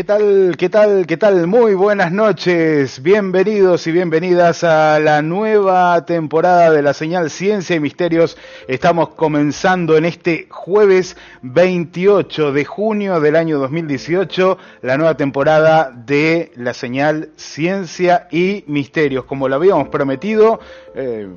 ¿Qué tal? ¿Qué tal? ¿Qué tal? Muy buenas noches. Bienvenidos y bienvenidas a la nueva temporada de la señal Ciencia y Misterios. Estamos comenzando en este jueves 28 de junio del año 2018 la nueva temporada de la señal Ciencia y Misterios. Como lo habíamos prometido, eh,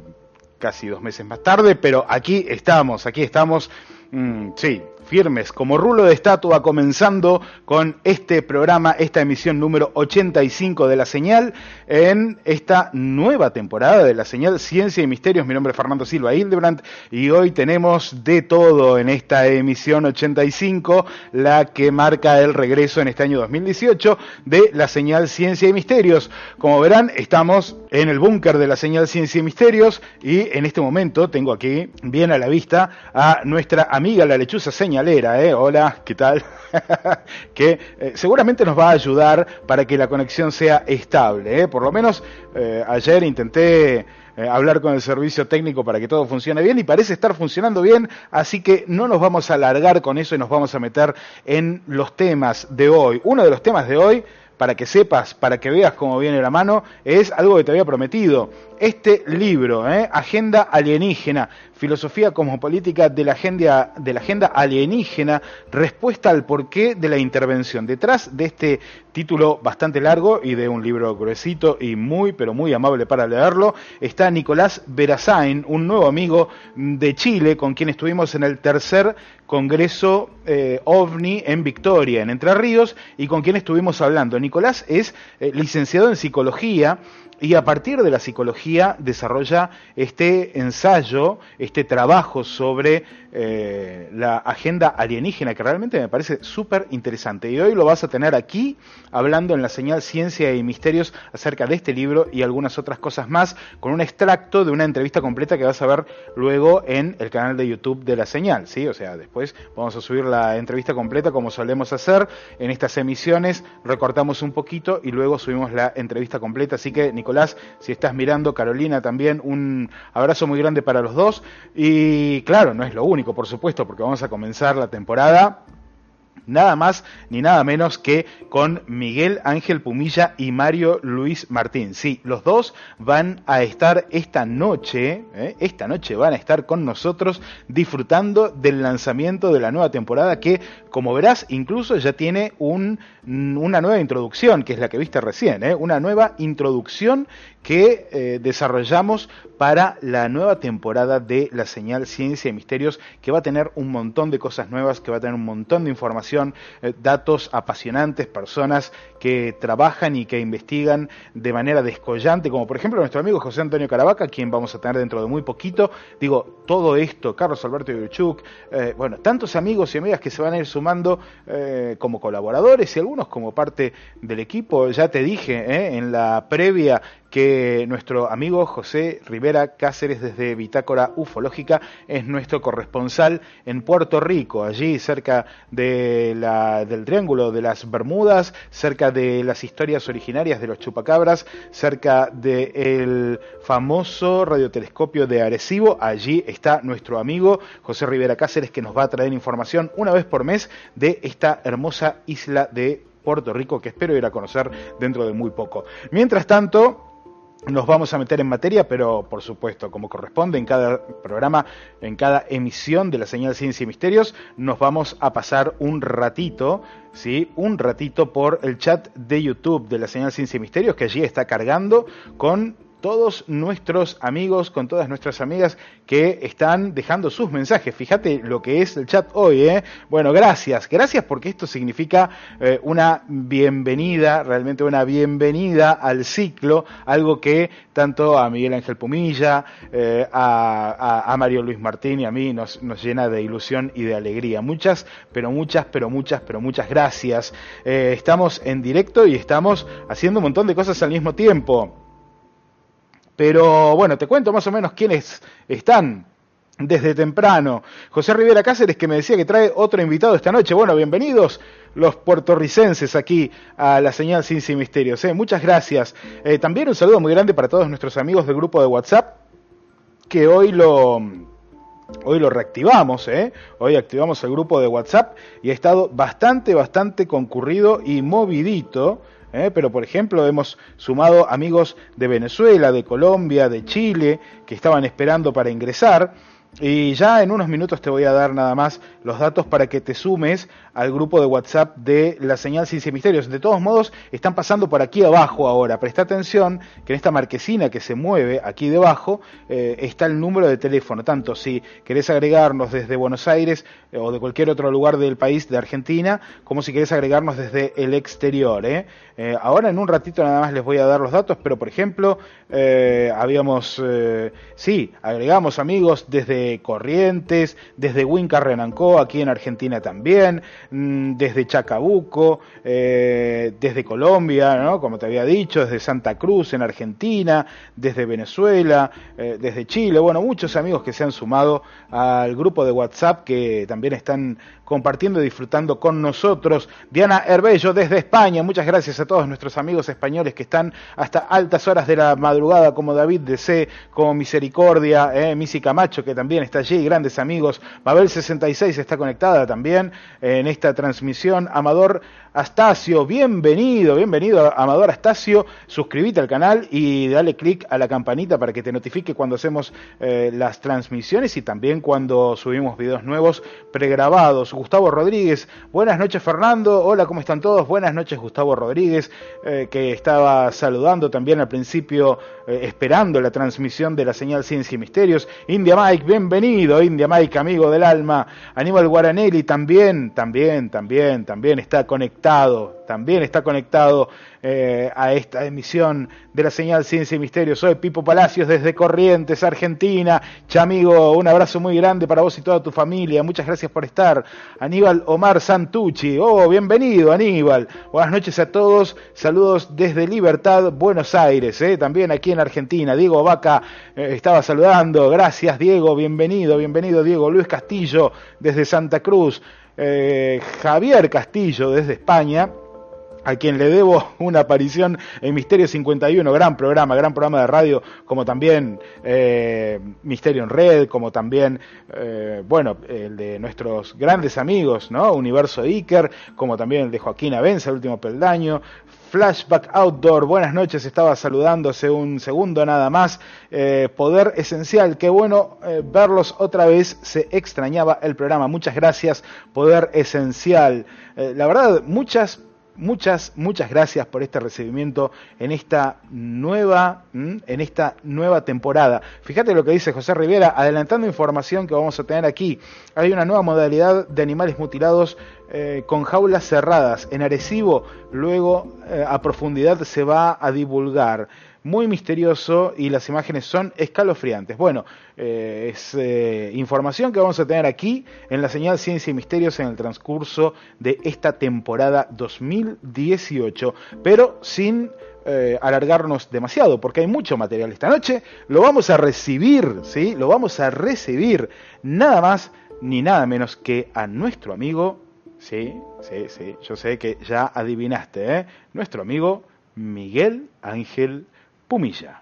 casi dos meses más tarde, pero aquí estamos, aquí estamos. Mm, sí, firmes como rulo de estatua comenzando con este programa, esta emisión número 85 de la señal en esta nueva temporada de la señal Ciencia y Misterios. Mi nombre es Fernando Silva Hildebrand y hoy tenemos de todo en esta emisión 85, la que marca el regreso en este año 2018 de la señal Ciencia y Misterios. Como verán, estamos en el búnker de la señal Ciencia y Misterios y en este momento tengo aquí bien a la vista a nuestra amiga la lechuza señal ¿eh? Hola, ¿qué tal? que eh, seguramente nos va a ayudar para que la conexión sea estable, ¿eh? Por lo menos ayer intenté hablar con el servicio técnico para que todo funcione bien y parece estar funcionando bien, así que no nos vamos a alargar con eso y nos vamos a meter en los temas de hoy. Uno de los temas de hoy para que sepas, para que veas cómo viene la mano, es algo que te había prometido. Este libro, Agenda Alienígena, Filosofía política de la, agenda, de la agenda alienígena, respuesta al porqué de la intervención. Detrás de este título bastante largo y de un libro gruesito y muy, pero muy amable para leerlo, está Nicolás Verazain, un nuevo amigo de Chile con quien estuvimos en el tercer Congreso eh, OVNI en Victoria, en Entre Ríos, y con quien estuvimos hablando. Nicolás es eh, licenciado en psicología, y a partir de la psicología desarrolla este ensayo, este trabajo sobre eh, la agenda alienígena, que realmente me parece súper interesante. Y hoy lo vas a tener aquí, hablando en la señal Ciencia y Misterios acerca de este libro y algunas otras cosas más, con un extracto de una entrevista completa que vas a ver luego en el canal de YouTube de la señal. ¿sí? O sea, después vamos a subir la entrevista completa como solemos hacer en estas emisiones, recortamos un poquito y luego subimos la entrevista completa. Así que, Nicolás, si estás mirando, Carolina también, un abrazo muy grande para los dos. Y claro, no es lo único por supuesto, porque vamos a comenzar la temporada nada más ni nada menos que con Miguel Ángel Pumilla y Mario Luis Martín. Sí, los dos van a estar esta noche, ¿eh? esta noche van a estar con nosotros disfrutando del lanzamiento de la nueva temporada que, como verás, incluso ya tiene un, una nueva introducción, que es la que viste recién, ¿eh? una nueva introducción que eh, desarrollamos para la nueva temporada de la señal Ciencia y Misterios, que va a tener un montón de cosas nuevas, que va a tener un montón de información, eh, datos apasionantes, personas que trabajan y que investigan de manera descollante, como por ejemplo nuestro amigo José Antonio Caravaca, quien vamos a tener dentro de muy poquito. Digo, todo esto, Carlos Alberto Yuchuk, eh, bueno, tantos amigos y amigas que se van a ir sumando como colaboradores y algunos como parte del equipo. Ya te dije en la previa que nuestro amigo José Rivera Cáceres desde Bitácora Ufológica es nuestro corresponsal en Puerto Rico, allí cerca del Triángulo de las Bermudas, cerca de las historias originarias de los chupacabras, cerca del famoso radiotelescopio de Arecibo. Allí está nuestro amigo José Rivera Cáceres que nos va a traer información una vez por mes de esta hermosa isla de Puerto Rico que espero ir a conocer dentro de muy poco. Mientras tanto, nos vamos a meter en materia, pero por supuesto, como corresponde en cada programa, en cada emisión de la señal Ciencia y Misterios, nos vamos a pasar un ratito, ¿sí? Un ratito por el chat de YouTube de la señal Ciencia y Misterios, que allí está cargando con todos nuestros amigos, con todas nuestras amigas que están dejando sus mensajes. Fíjate lo que es el chat hoy, ¿eh? Bueno, gracias, gracias porque esto significa eh, una bienvenida, realmente una bienvenida al ciclo, algo que tanto a Miguel Ángel Pumilla, eh, a, Mario Luis Martín y a mí nos, llena de ilusión y de alegría. Muchas, pero muchas, pero muchas, pero muchas gracias. Eh, estamos en directo y estamos haciendo un montón de cosas al mismo tiempo. Pero bueno, te cuento más o menos quiénes están desde temprano. José Rivera Cáceres que me decía que trae otro invitado esta noche. Bueno, bienvenidos los puertorricenses aquí a la señal Ciencia y Misterios. ¿eh? Muchas gracias. Eh, también un saludo muy grande para todos nuestros amigos del grupo de WhatsApp que hoy lo Hoy lo reactivamos, ¿eh? Hoy activamos el grupo de WhatsApp y ha estado bastante, bastante concurrido y movidito. ¿Eh? Pero, por ejemplo, hemos sumado amigos de Venezuela, de Colombia, de Chile, que estaban esperando para ingresar. Y ya en unos minutos te voy a dar nada más los datos para que te sumes al grupo de WhatsApp de la señal Ciencia y Misterios. De todos modos, están pasando por aquí abajo ahora. Presta atención que en esta marquesina que se mueve aquí debajo eh, está el número de teléfono. Tanto si querés agregarnos desde Buenos Aires eh, o de cualquier otro lugar del país de Argentina, como si querés agregarnos desde el exterior. ¿eh? ahora en un ratito nada más les voy a dar los datos, pero por ejemplo, habíamos, sí, agregamos amigos desde Corrientes, desde Huinca Renancó, aquí en Argentina también, mm, desde Chacabuco, eh, desde Colombia, ¿no? como te había dicho, desde Santa Cruz en Argentina, desde Venezuela, eh, desde Chile, bueno, muchos amigos que se han sumado al grupo de WhatsApp que también están compartiendo y disfrutando con nosotros. Diana Herbello desde España, muchas gracias a todos nuestros amigos españoles que están hasta altas horas de la madrugada, como David de C, como Misericordia, eh, Misi Camacho, que también está allí, grandes amigos. Mabel 66 está conectada también en esta transmisión. Amador Astacio, bienvenido, bienvenido Amador Astacio, suscríbete al canal y dale clic a la campanita para que te notifique cuando hacemos eh, las transmisiones y también cuando subimos videos nuevos pregrabados. Gustavo Rodríguez, buenas noches Fernando, hola, ¿cómo están todos? Buenas noches Gustavo Rodríguez, eh, que estaba saludando también al principio, eh, esperando la transmisión de la señal Ciencia y Misterios. India Mike, bienvenido, India Mike, amigo del alma. Aníbal Guaranelli también, también, también, también está conectado también está conectado eh, a esta emisión de la señal Ciencia y Misterio. Soy Pipo Palacios desde Corrientes, Argentina. Chamigo, un abrazo muy grande para vos y toda tu familia. Muchas gracias por estar. Aníbal Omar Santucci. Oh, bienvenido, Aníbal. Buenas noches a todos. Saludos desde Libertad, Buenos Aires, eh, también aquí en Argentina. Diego Vaca eh, estaba saludando. Gracias, Diego. Bienvenido, bienvenido, Diego. Luis Castillo desde Santa Cruz. Eh, Javier Castillo desde España, a quien le debo una aparición en Misterio 51, gran programa, gran programa de radio, como también eh, Misterio en Red, como también, eh, bueno, el de nuestros grandes amigos, ¿no? Universo Iker, como también el de Joaquín Avenza, el último peldaño, Flashback Outdoor, buenas noches, estaba saludándose un segundo nada más. Eh, poder esencial, qué bueno eh, verlos otra vez, se extrañaba el programa. Muchas gracias, Poder Esencial. Eh, la verdad, muchas muchas, muchas gracias por este recibimiento en esta nueva, en esta nueva temporada. Fíjate lo que dice José Rivera, adelantando información que vamos a tener aquí. Hay una nueva modalidad de animales mutilados eh, con jaulas cerradas en Arecibo, luego eh, a profundidad se va a divulgar muy misterioso y las imágenes son escalofriantes. Bueno, eh, es eh, información que vamos a tener aquí en la señal Ciencia y Misterios en el transcurso de esta temporada 2018, pero sin eh, alargarnos demasiado, porque hay mucho material esta noche. Lo vamos a recibir, ¿sí? Lo vamos a recibir nada más ni nada menos que a nuestro amigo, sí, sí, sí, yo sé que ya adivinaste, ¿eh? Nuestro amigo Miguel Ángel Pumilla.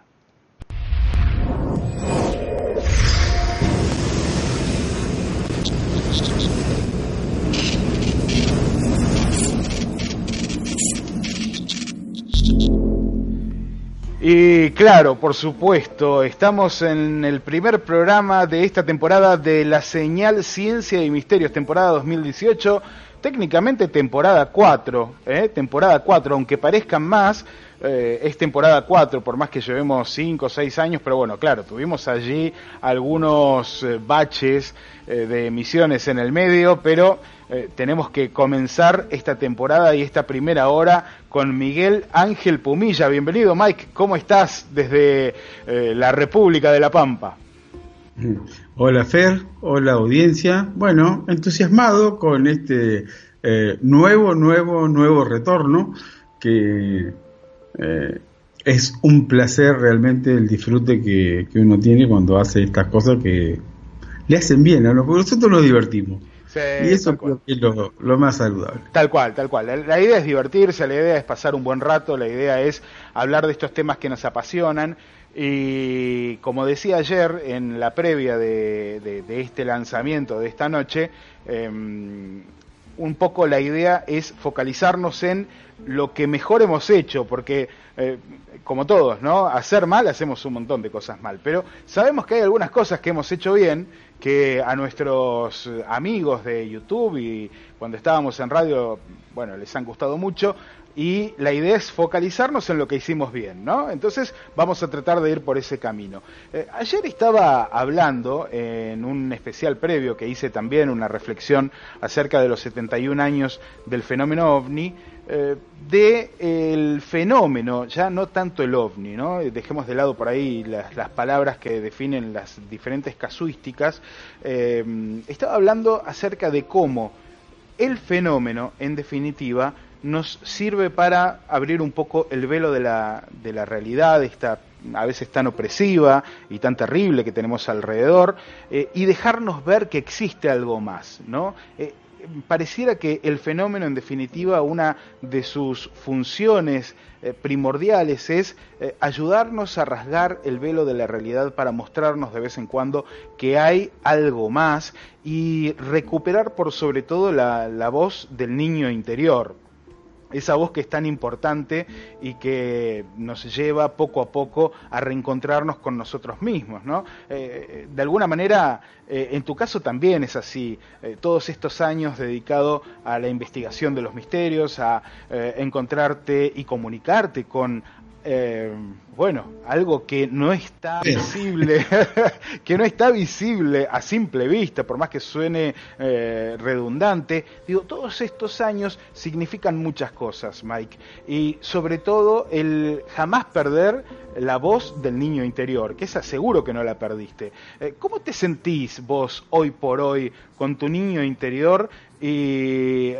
Y claro, por supuesto, estamos en el primer programa de esta temporada de la señal Ciencia y Misterios, temporada 2018, técnicamente temporada 4, ¿eh? temporada 4, aunque parezcan más, eh, es temporada 4, por más que llevemos 5 o 6 años, pero bueno, claro, tuvimos allí algunos eh, baches eh, de emisiones en el medio, pero tenemos que comenzar esta temporada y esta primera hora con Miguel Ángel Pumilla. Bienvenido, Mike, ¿cómo estás desde la República de La Pampa? Hola Fer, hola audiencia. Bueno, entusiasmado con este nuevo, nuevo, nuevo retorno que eh, es un placer realmente el disfrute que, uno tiene cuando hace estas cosas que le hacen bien a porque nosotros nos divertimos. y eso es lo, más saludable. Tal cual, tal cual. La, idea es divertirse, la idea es pasar un buen rato, la idea es hablar de estos temas que nos apasionan. Y como decía ayer en la previa de, este lanzamiento de esta noche, em, un poco la idea es focalizarnos en lo que mejor hemos hecho, porque eh, como todos, ¿no? Hacer mal hacemos un montón de cosas mal, pero sabemos que hay algunas cosas que hemos hecho bien que a nuestros amigos de YouTube y cuando estábamos en radio, bueno, les han gustado mucho y la idea es focalizarnos en lo que hicimos bien, ¿no? Entonces vamos a tratar de ir por ese camino. Eh, ayer estaba hablando en un especial previo que hice también una reflexión acerca de los 71 años del fenómeno ovni, eh, de el fenómeno, ya no tanto el ovni, ¿no? Dejemos de lado por ahí las, palabras que definen las diferentes casuísticas. Eh, estaba hablando acerca de cómo el fenómeno, en definitiva, nos sirve para abrir un poco el velo de la, de la realidad, esta a veces tan opresiva y tan terrible que tenemos alrededor, eh, y dejarnos ver que existe algo más, ¿no? Eh, pareciera que el fenómeno, en definitiva, una de sus funciones eh, primordiales es ayudarnos a rasgar el velo de la realidad para mostrarnos de vez en cuando que hay algo más y recuperar por sobre todo la, la voz del niño interior esa voz que es tan importante y que nos lleva poco a poco a reencontrarnos con nosotros mismos, ¿no? Eh, de alguna manera, eh, en tu caso también es así, eh, todos estos años dedicado a la investigación de los misterios, a encontrarte y comunicarte con eh, bueno, algo que no está visible, que no está visible a simple vista, por más que suene eh, redundante. Digo, todos estos años significan muchas cosas, Mike, y sobre todo el jamás perder la voz del niño interior, que esa seguro que no la perdiste. Eh, ¿Cómo te sentís vos hoy por hoy con tu niño interior y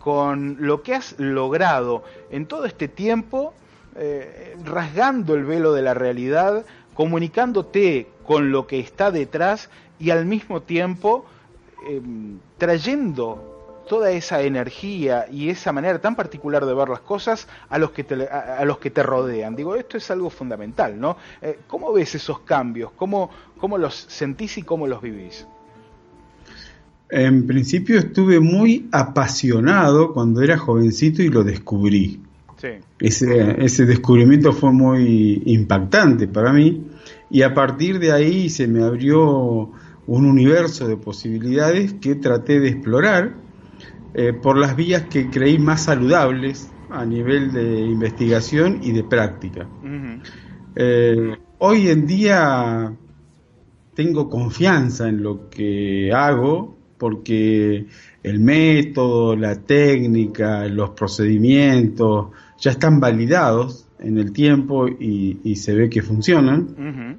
con lo que has logrado en todo este tiempo? Eh, rasgando el velo de la realidad, comunicándote con lo que está detrás y al mismo tiempo em, trayendo toda esa energía y esa manera tan particular de ver las cosas a los que te, a, los que te rodean. Digo, esto es algo fundamental, ¿no? Eh, ¿Cómo ves esos cambios? ¿Cómo, ¿Cómo los sentís y cómo los vivís? En principio estuve muy apasionado cuando era jovencito y lo descubrí. Ese, ese descubrimiento fue muy impactante para mí y a partir de ahí se me abrió un universo de posibilidades que traté de explorar eh, por las vías que creí más saludables a nivel de investigación y de práctica. Eh, hoy en día tengo confianza en lo que hago porque el método, la técnica, los procedimientos, ya están validados en el tiempo y, se ve que funcionan.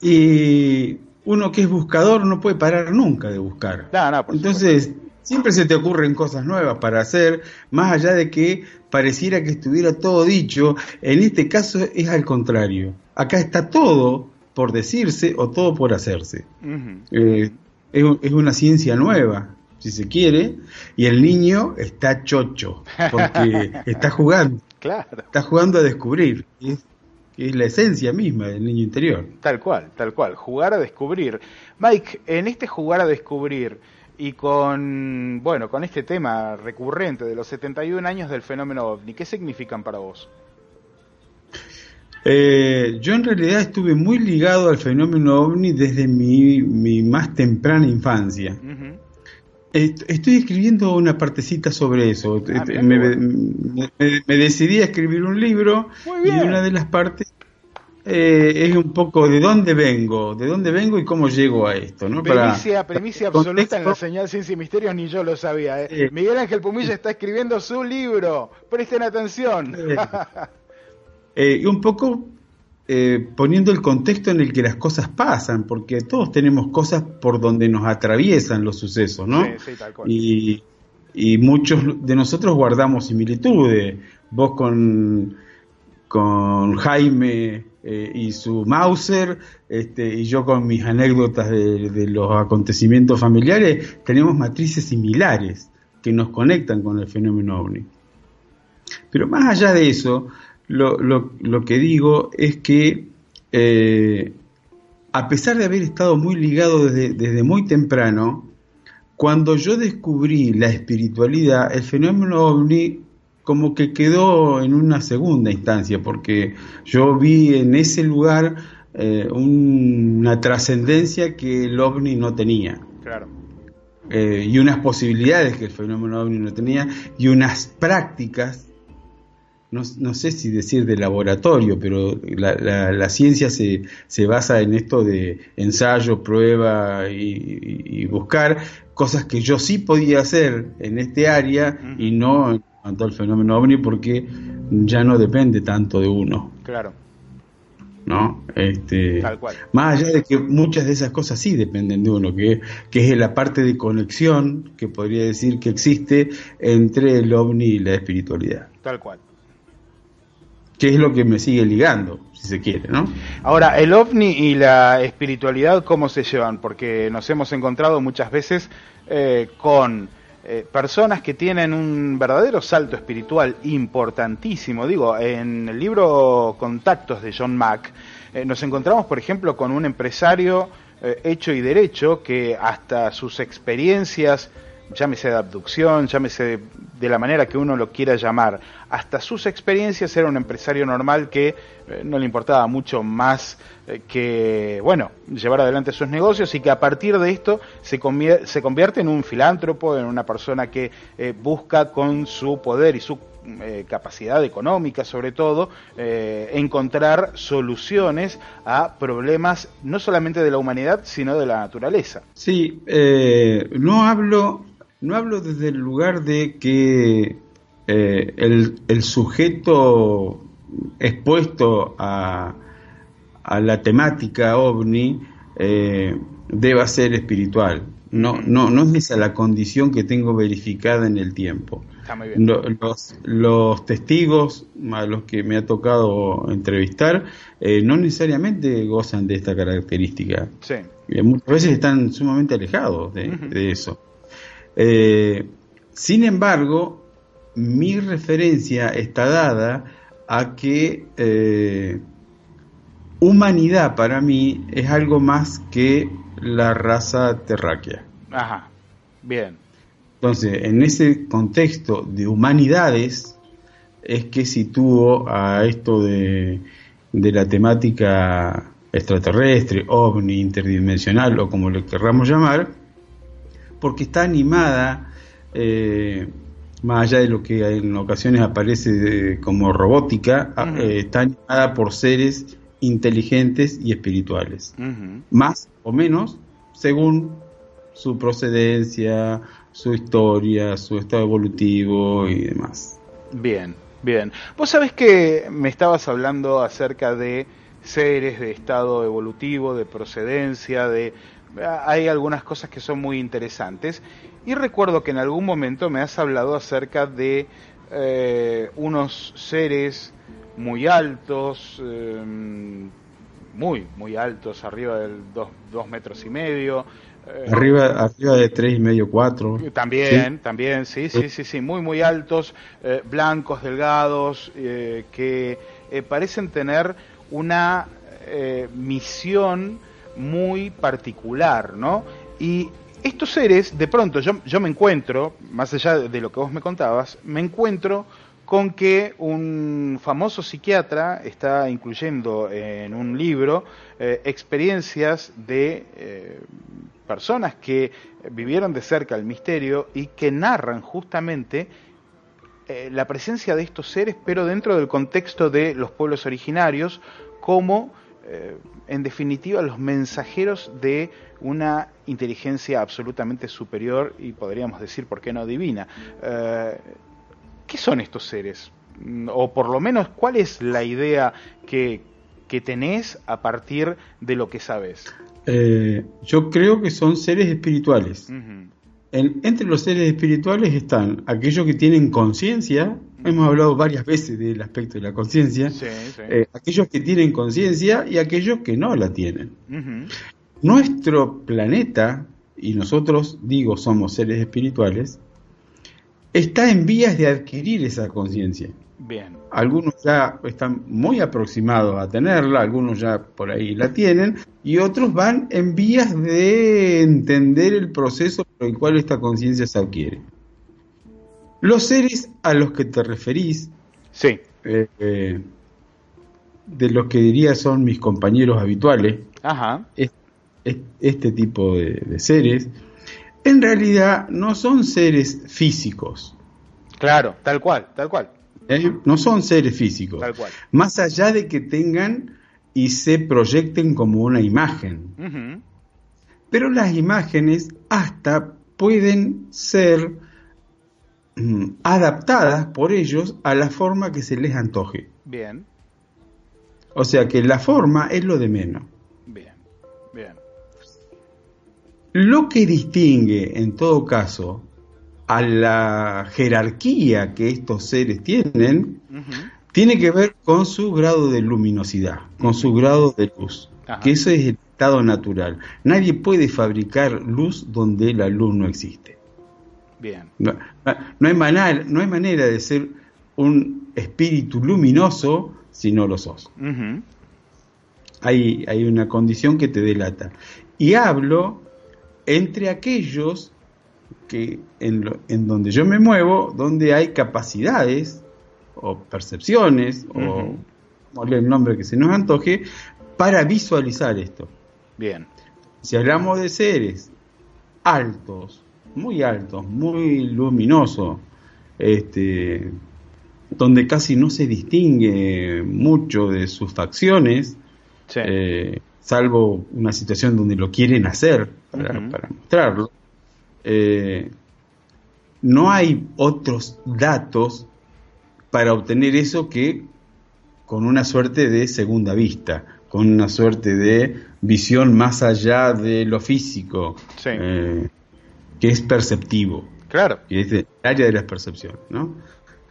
Y uno que es buscador no puede parar nunca de buscar. Entonces, siempre se te ocurren cosas nuevas para hacer, más allá de que pareciera que estuviera todo dicho. En este caso es al contrario. Acá está todo por decirse o todo por hacerse. Eh, es una ciencia nueva si se quiere, y el niño está chocho, porque está jugando. Claro. Está jugando a descubrir. Es, es la esencia misma del niño interior. Tal cual, tal cual. Jugar a descubrir. Mike, en este jugar a descubrir y con, bueno, con este tema recurrente de los 71 años del fenómeno ovni, ¿qué significan para vos? Eh, yo en realidad estuve muy ligado al fenómeno ovni desde mi, mi más temprana infancia. Estoy escribiendo una partecita sobre eso. Ah, me, decidí a escribir un libro y una de las partes eh, es un poco de dónde vengo, de dónde vengo y cómo llego a esto. ¿no? Premicia, premicia absoluta en la señal Ciencia y Misterios, ni yo lo sabía. ¿eh? Miguel Ángel Pumilla está escribiendo su libro, presten atención. Eh, y un poco eh, poniendo el contexto en el que las cosas pasan, porque todos tenemos cosas por donde nos atraviesan los sucesos, ¿no? Y, muchos de nosotros guardamos similitudes. Vos con, con Jaime eh, y su Mauser, este, y yo con mis anécdotas de, de los acontecimientos familiares, tenemos matrices similares que nos conectan con el fenómeno ovni. Pero más allá de eso, lo, lo, lo que digo es que eh, a pesar de haber estado muy ligado desde, desde muy temprano, cuando yo descubrí la espiritualidad, el fenómeno ovni como que quedó en una segunda instancia, porque yo vi en ese lugar eh, una trascendencia que el ovni no tenía. Claro. Eh, y unas posibilidades que el fenómeno ovni no tenía, y unas prácticas, no, sé si decir de laboratorio, pero la, ciencia se, se, basa en esto de ensayo, prueba y, buscar cosas que yo sí podía hacer en este área y no en cuanto al fenómeno ovni porque ya no depende tanto de uno. Claro. ¿no? Este, Más allá de que muchas de esas cosas sí dependen de uno, que, que es la parte de conexión que podría decir que existe entre el ovni y la espiritualidad. Tal cual. Que es lo que me sigue ligando, si se quiere, ¿no? Ahora, el ovni y la espiritualidad, ¿cómo se llevan? Porque nos hemos encontrado muchas veces eh, con eh, personas que tienen un verdadero salto espiritual importantísimo. Digo, en el libro Contactos de John Mack, eh, nos encontramos, por ejemplo, con un empresario eh, hecho y derecho que hasta sus experiencias llámese de abducción, llámese de, la manera que uno lo quiera llamar, hasta sus experiencias era un empresario normal que eh, no le importaba mucho más eh, que, bueno, llevar adelante sus negocios y que a partir de esto se, se convierte en un filántropo, en una persona que eh, busca con su poder y su capacidad económica sobre todo, encontrar soluciones a problemas no solamente de la humanidad, sino de la naturaleza. Sí, no hablo no hablo desde el lugar de que eh, el, sujeto expuesto a, a la temática ovni eh, deba ser espiritual. No, no, no es esa la condición que tengo verificada en el tiempo. Los, los, testigos a los que me ha tocado entrevistar eh, no necesariamente gozan de esta característica. Sí. muchas veces están sumamente alejados de, de eso. Eh, sin embargo, mi referencia está dada a que eh, humanidad para mí es algo más que la raza terráquea. Ajá, bien. Entonces, en ese contexto de humanidades es que sitúo a esto de, de la temática extraterrestre, ovni, interdimensional o como lo querramos llamar, porque está animada, eh, más allá de lo que en ocasiones aparece como robótica, eh, está animada por seres inteligentes y espirituales, más o menos según su procedencia, su historia, su estado evolutivo y demás. Bien, bien. Vos sabés que me estabas hablando acerca de seres de estado evolutivo, de procedencia, de hay algunas cosas que son muy interesantes. Y recuerdo que en algún momento me has hablado acerca de eh, unos seres muy altos, em, muy, muy altos, arriba del dos, metros y medio. Eh, arriba, arriba de tres y medio, cuatro. También, también, sí, sí, sí, sí, muy, muy altos, eh, blancos, delgados, que parecen tener una misión muy particular, ¿no? Y estos seres, de pronto yo, me encuentro, más allá de lo que vos me contabas, me encuentro con que un famoso psiquiatra está incluyendo en un libro eh, experiencias de eh, personas que vivieron de cerca el misterio y que narran justamente eh, la presencia de estos seres, pero dentro del contexto de los pueblos originarios, como en definitiva, los mensajeros de una inteligencia absolutamente superior y podríamos decir, ¿por qué no divina? Eh, ¿Qué son estos seres? Mm, o por lo menos, ¿cuál es la idea que, que tenés a partir de lo que sabes? Eh, yo creo que son seres espirituales. entre los seres espirituales están aquellos que tienen conciencia, Hemos hablado varias veces del aspecto de la conciencia. Eh, aquellos que tienen conciencia y aquellos que no la tienen. Nuestro planeta, y nosotros digo somos seres espirituales, está en vías de adquirir esa conciencia. Bien. Algunos ya están muy aproximados a tenerla, algunos ya por ahí la tienen, y otros van en vías de entender el proceso por el cual esta conciencia se adquiere. Los seres a los que te referís, sí. Eh, eh, de los que diría son mis compañeros habituales, Ajá. este tipo de, seres, en realidad no son seres físicos. Claro, tal cual, tal cual. ¿Eh? No son seres físicos. Tal cual. Más allá de que tengan y se proyecten como una imagen. Pero las imágenes hasta pueden ser adaptadas por ellos a la forma que se les antoje. Bien. O sea que la forma es lo de menos. Bien, bien. Lo que distingue, en todo caso, a la jerarquía que estos seres tienen, tiene que ver con su grado de luminosidad, con su grado de luz, que eso es el estado natural. Nadie puede fabricar luz donde la luz no existe. Bien. No, hay, manera, no hay manera de ser un espíritu luminoso si no lo sos. hay, hay una condición que te delata. Y hablo entre aquellos que en, en, donde yo me muevo, donde hay capacidades o percepciones, o el nombre que se nos antoje, para visualizar esto. Bien. Si hablamos de seres altos, muy altos, muy luminosos, este, donde casi no se distingue mucho de sus facciones, eh, salvo una situación donde lo quieren hacer para, mostrarlo. Eh, no hay otros datos para obtener eso que con una suerte de segunda vista, con una suerte de visión más allá de lo físico, eh, que es perceptivo. Claro. Que es el área de la percepción, ¿no?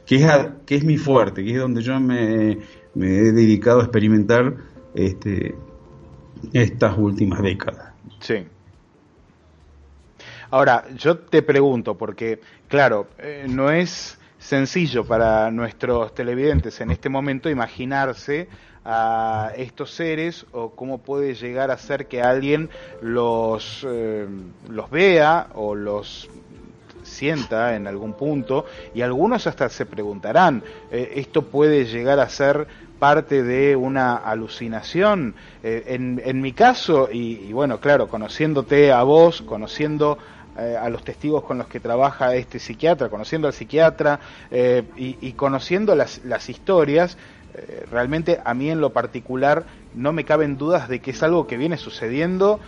que es, que es mi fuerte, que es donde yo me, he dedicado a experimentar este, estas últimas décadas. Sí. Ahora, yo te pregunto, porque, claro, eh, no es sencillo para nuestros televidentes en este momento imaginarse a estos seres o cómo puede llegar a ser que alguien los, eh, los vea o los sienta en algún punto y algunos hasta se preguntarán, eh, ¿esto puede llegar a ser parte de una alucinación? Eh, en, en, mi caso, y, bueno, claro, conociéndote a vos, conociendo a los testigos con los que trabaja este psiquiatra, conociendo al psiquiatra y, y, conociendo las, las historias, realmente a mí en lo particular no me caben dudas de que es algo que viene sucediendo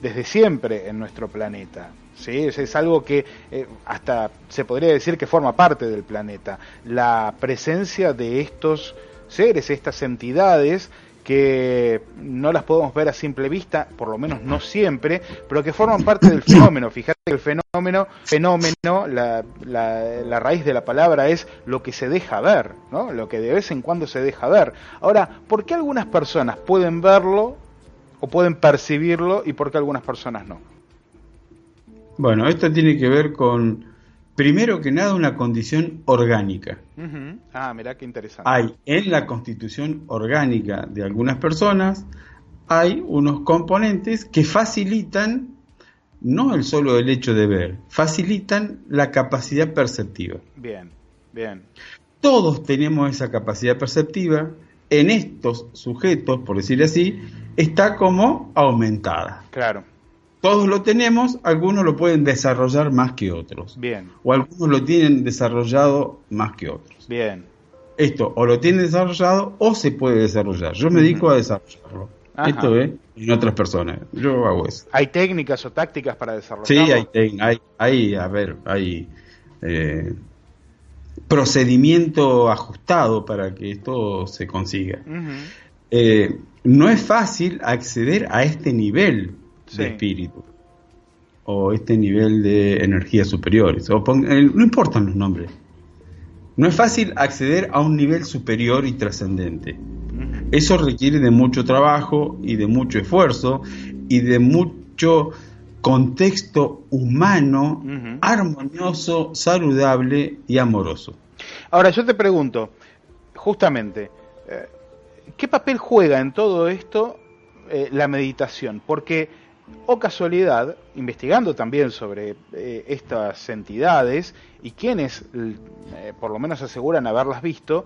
desde siempre en nuestro planeta. ¿sí? Es, algo que eh, hasta se podría decir que forma parte del planeta. La presencia de estos seres, estas entidades, que no las podemos ver a simple vista, por lo menos no siempre, pero que forman parte del fenómeno. Fíjate que el fenómeno, fenómeno, la, la, raíz de la palabra es lo que se deja ver, ¿no? Lo que de vez en cuando se deja ver. Ahora, ¿por qué algunas personas pueden verlo o pueden percibirlo y por qué algunas personas no? Bueno, esto tiene que ver con, primero que nada, una condición orgánica. Ah, mira qué interesante. Hay en la constitución orgánica de algunas personas, hay unos componentes que facilitan no el solo el hecho de ver, facilitan la capacidad perceptiva. Bien, bien. Todos tenemos esa capacidad perceptiva, en estos sujetos, por decir así, está como aumentada. Claro todos lo tenemos, algunos lo pueden desarrollar más que otros. Bien. O algunos lo tienen desarrollado más que otros. Bien. Esto o lo tienen desarrollado o se puede desarrollar. Yo me dedico a desarrollarlo. Esto es en otras personas. Yo hago eso. ¿Hay técnicas o tácticas para desarrollarlo? Sí, hay, hay, hay a ver, hay eh, procedimiento ajustado para que esto se consiga. Eh, no es fácil acceder a este nivel de espíritu o este nivel de energías superiores. O eh, no importan los nombres. No es fácil acceder a un nivel superior y trascendente. Eso requiere de mucho trabajo y de mucho esfuerzo y de mucho contexto humano, armonioso, saludable y amoroso. Ahora yo te pregunto, justamente, eh, ¿qué papel juega en todo esto eh, la meditación? Porque, o casualidad, investigando también sobre eh, estas entidades y quienes por lo menos aseguran haberlas visto,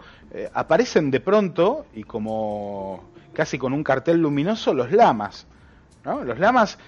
aparecen de pronto y como casi con un cartel luminoso los lamas. Los lamas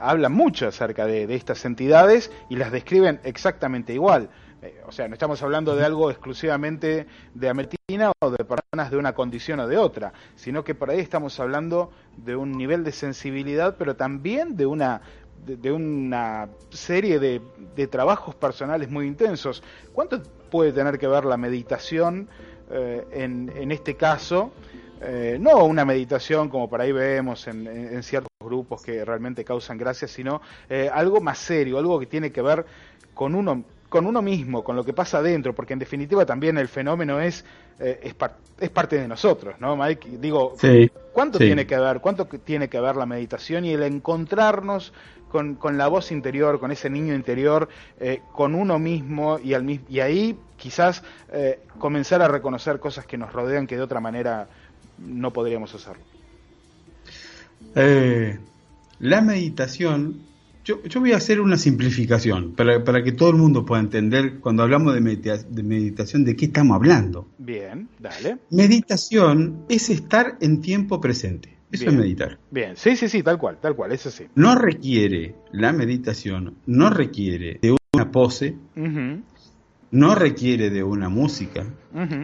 hablan mucho acerca de, estas entidades y las describen exactamente igual. Eh, o sea, no estamos hablando de algo exclusivamente de Ametina o de personas de una condición o de otra, sino que por ahí estamos hablando de un nivel de sensibilidad, pero también de una de, una serie de, de, trabajos personales muy intensos. ¿Cuánto puede tener que ver la meditación eh, en, en, este caso? Eh, no una meditación como por ahí vemos en, en, ciertos grupos que realmente causan gracia, sino algo más serio, algo que tiene que ver con uno con uno mismo, con lo que pasa adentro, porque en definitiva también el fenómeno es, eh, es, parte de nosotros, ¿no, Mike? Digo, ¿cuánto tiene que ver, cuánto tiene que ver la meditación y el encontrarnos con, con la voz interior, con ese niño interior, eh, con uno mismo y, al, y ahí quizás eh, comenzar a reconocer cosas que nos rodean que de otra manera no podríamos hacerlo? la meditación yo, voy a hacer una simplificación para, para, que todo el mundo pueda entender cuando hablamos de, meditación de qué estamos hablando. Bien, dale. Meditación es estar en tiempo presente. Eso es meditar. Bien, sí, sí, sí, tal cual, tal cual, eso sí. No requiere, la meditación no requiere de una pose, no requiere de una música,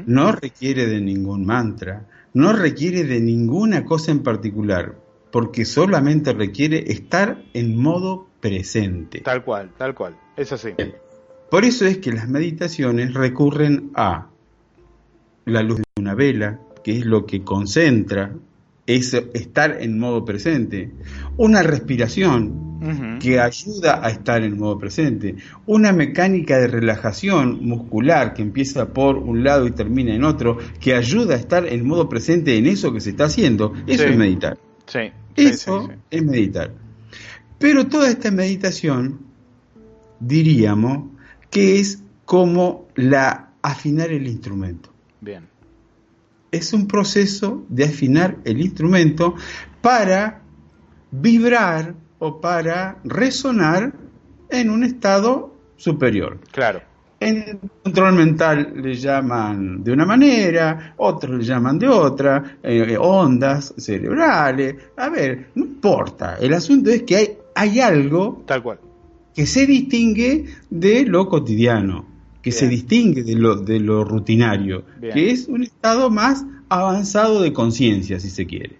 no requiere de ningún mantra, no requiere de ninguna cosa en particular, porque solamente requiere estar en modo presente. Tal cual, tal cual, es así. Por eso es que las meditaciones recurren a la luz de una vela, que es lo que concentra, es estar en modo presente, una respiración que ayuda a estar en modo presente, una mecánica de relajación muscular que empieza por un lado y termina en otro, que ayuda a estar en modo presente en eso que se está haciendo, eso es meditar. Sí, eso es meditar. Pero toda esta meditación, diríamos, que es como la afinar el instrumento. Bien. Es un proceso de afinar el instrumento para vibrar o para resonar en un estado superior. Claro. En control mental le llaman de una manera, otros le llaman de otra, eh, ondas cerebrales. A ver, no importa. El asunto es que hay hay algo Tal cual. que se distingue de lo cotidiano, que se distingue de lo, de lo rutinario, que es un estado más avanzado de conciencia, si se quiere.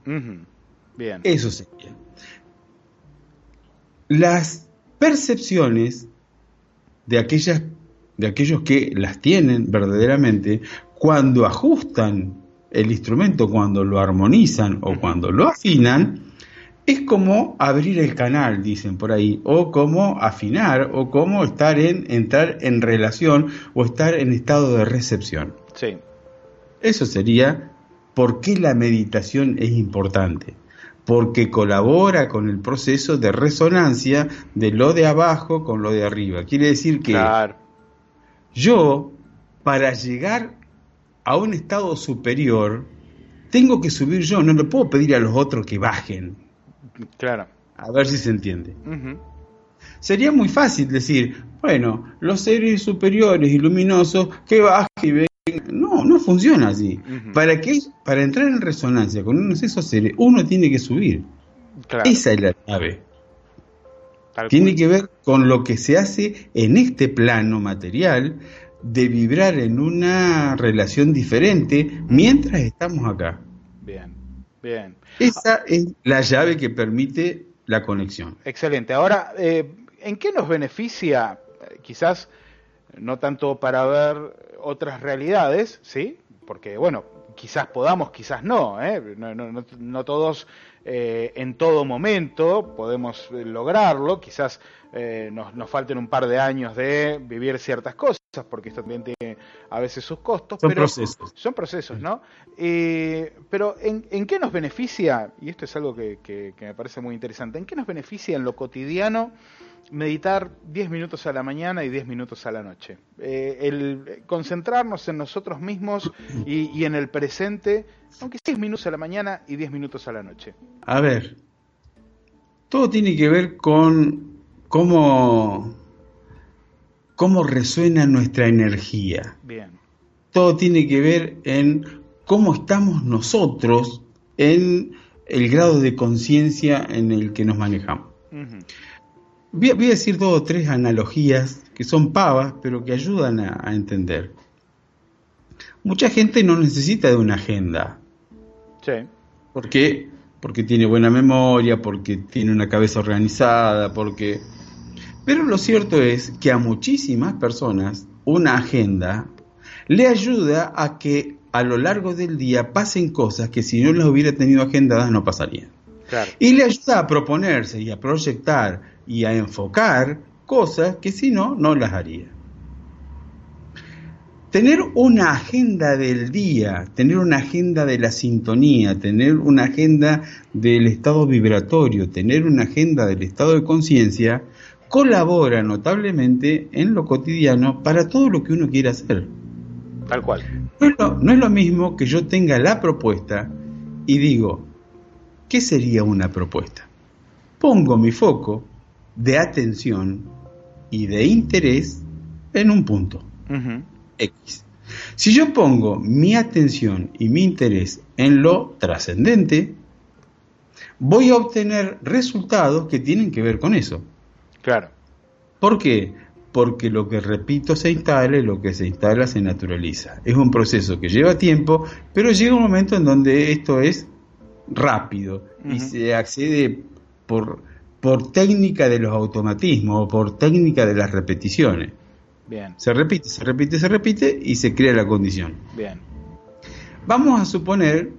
Bien. Eso sería. Las percepciones de aquellas de aquellos que las tienen verdaderamente, cuando ajustan el instrumento, cuando lo armonizan o cuando lo afinan, es como abrir el canal, dicen por ahí, o como afinar, o como estar en, entrar en relación o estar en estado de recepción. Sí. Eso sería por qué la meditación es importante. Porque colabora con el proceso de resonancia de lo de abajo con lo de arriba. Quiere decir que yo, para llegar a un estado superior, tengo que subir yo, no le puedo pedir a los otros que bajen Claro. A ver si se entiende. Sería muy fácil decir, bueno, los seres superiores y luminosos que bajen y ven. No, no funciona así. ¿Para qué? Para entrar en resonancia con uno de esos seres, uno tiene que subir. Esa es la clave. Tiene que ver con lo que se hace en este plano material de vibrar en una relación diferente mientras estamos acá. Bien, bien. Esa es la llave que permite la conexión. Excelente. Ahora, eh, ¿en qué nos beneficia, quizás no tanto para ver otras realidades, ¿sí? Porque, bueno, quizás podamos, quizás no, ¿eh? no, no, no, todos eh, en todo momento, podemos eh, lograrlo, quizás eh, nos, nos, falten un par de años de vivir ciertas cosas, porque esto también tiene a veces sus costos. Son procesos. Son procesos, ¿no? Eh, pero ¿en, ¿en, qué nos beneficia, y esto es algo que, que, que, me parece muy interesante, ¿en qué nos beneficia en lo cotidiano meditar 10 minutos a la mañana y 10 minutos a la noche? Eh, el concentrarnos en nosotros mismos y, y en el presente, aunque 10 minutos a la mañana y 10 minutos a la noche. A ver, todo tiene que ver con cómo, cómo resuena nuestra energía. Bien. Todo tiene que ver en cómo estamos nosotros en el grado de conciencia en el que nos manejamos. Uh -huh. Voy, a, voy, a, decir dos o tres analogías que son pavas, pero que ayudan a, a entender. Mucha gente no necesita de una agenda. Sí. ¿Por qué? Porque tiene buena memoria, porque tiene una cabeza organizada, porque pero lo cierto es que a muchísimas personas una agenda le ayuda a que a lo largo del día pasen cosas que si no las hubiera tenido agendadas no pasarían. Claro. Y le ayuda a proponerse y a proyectar y a enfocar cosas que si no, no las haría. Tener una agenda del día, tener una agenda de la sintonía, tener una agenda del estado vibratorio, tener una agenda del estado de conciencia, colabora notablemente en lo cotidiano para todo lo que uno quiera hacer. Tal cual. No es, lo, no es, lo, mismo que yo tenga la propuesta y digo, ¿qué sería una propuesta? Pongo mi foco de atención y de interés en un punto, uh -huh. X. Si yo pongo mi atención y mi interés en lo trascendente, voy a obtener resultados que tienen que ver con eso. Claro. ¿Por qué? Porque lo que repito se instala y lo que se instala se naturaliza. Es un proceso que lleva tiempo, pero llega un momento en donde esto es rápido uh -huh. y se accede por, por técnica de los automatismos o por técnica de las repeticiones. Bien. Se repite, se repite, se repite y se crea la condición. Bien. Vamos a suponer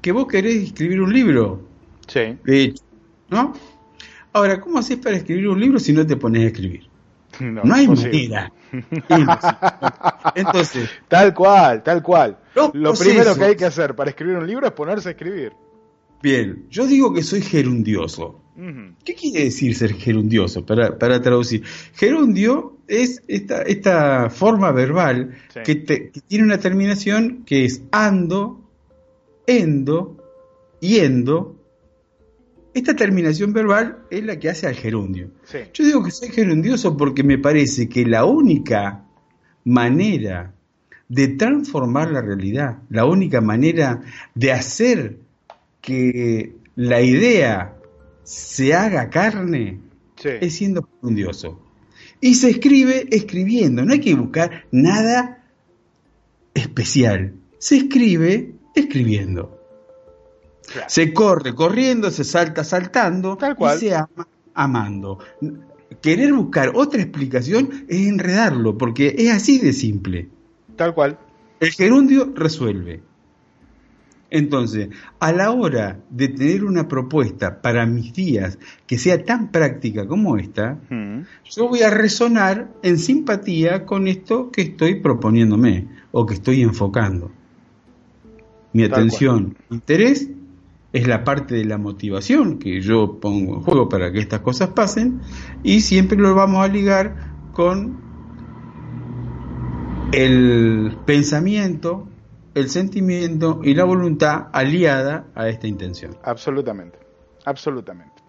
que vos querés escribir un libro. Sí. De hecho, ¿no? Ahora, ¿cómo haces para escribir un libro si no te pones a escribir? No, no hay manera. Entonces, tal cual, tal cual. Lo primero que hay que hacer para escribir un libro es ponerse a escribir. Bien, yo digo que soy gerundioso. ¿Qué quiere decir ser gerundioso? Para, para traducir. Gerundio es esta, esta forma verbal sí. que, te, que tiene una terminación que es ando, endo, yendo, esta terminación verbal es la que hace al gerundio. Sí. Yo digo que soy gerundioso porque me parece que la única manera de transformar la realidad, la única manera de hacer que la idea se haga carne, sí. es siendo gerundioso. Y se escribe escribiendo, no hay que buscar nada especial. Se escribe escribiendo. Claro. Se corre corriendo, se salta saltando Tal cual. y se ama amando. Querer buscar otra explicación es enredarlo, porque es así de simple. Tal cual. El gerundio resuelve. Entonces, a la hora de tener una propuesta para mis días que sea tan práctica como esta, Mm. yo voy a resonar en simpatía con esto que estoy proponiéndome o que estoy enfocando. Mi Tal atención, interés es la parte de la motivación que yo pongo en juego para que estas cosas pasen y siempre lo vamos a ligar con el pensamiento, el sentimiento y la voluntad aliada a esta intención. Absolutamente, absolutamente.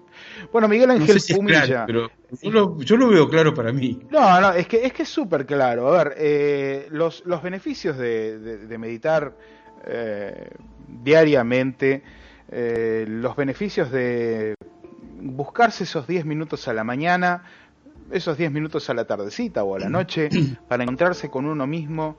Bueno, Miguel Ángel no sé si Pumilla. Claro, pero yo lo, yo lo, veo claro para mí. No, no, es que es que es súper claro. A ver, eh, los, los beneficios de, de, de meditar eh, diariamente, eh, los beneficios de buscarse esos 10 minutos a la mañana, esos 10 minutos a la tardecita o a la noche, para encontrarse con uno mismo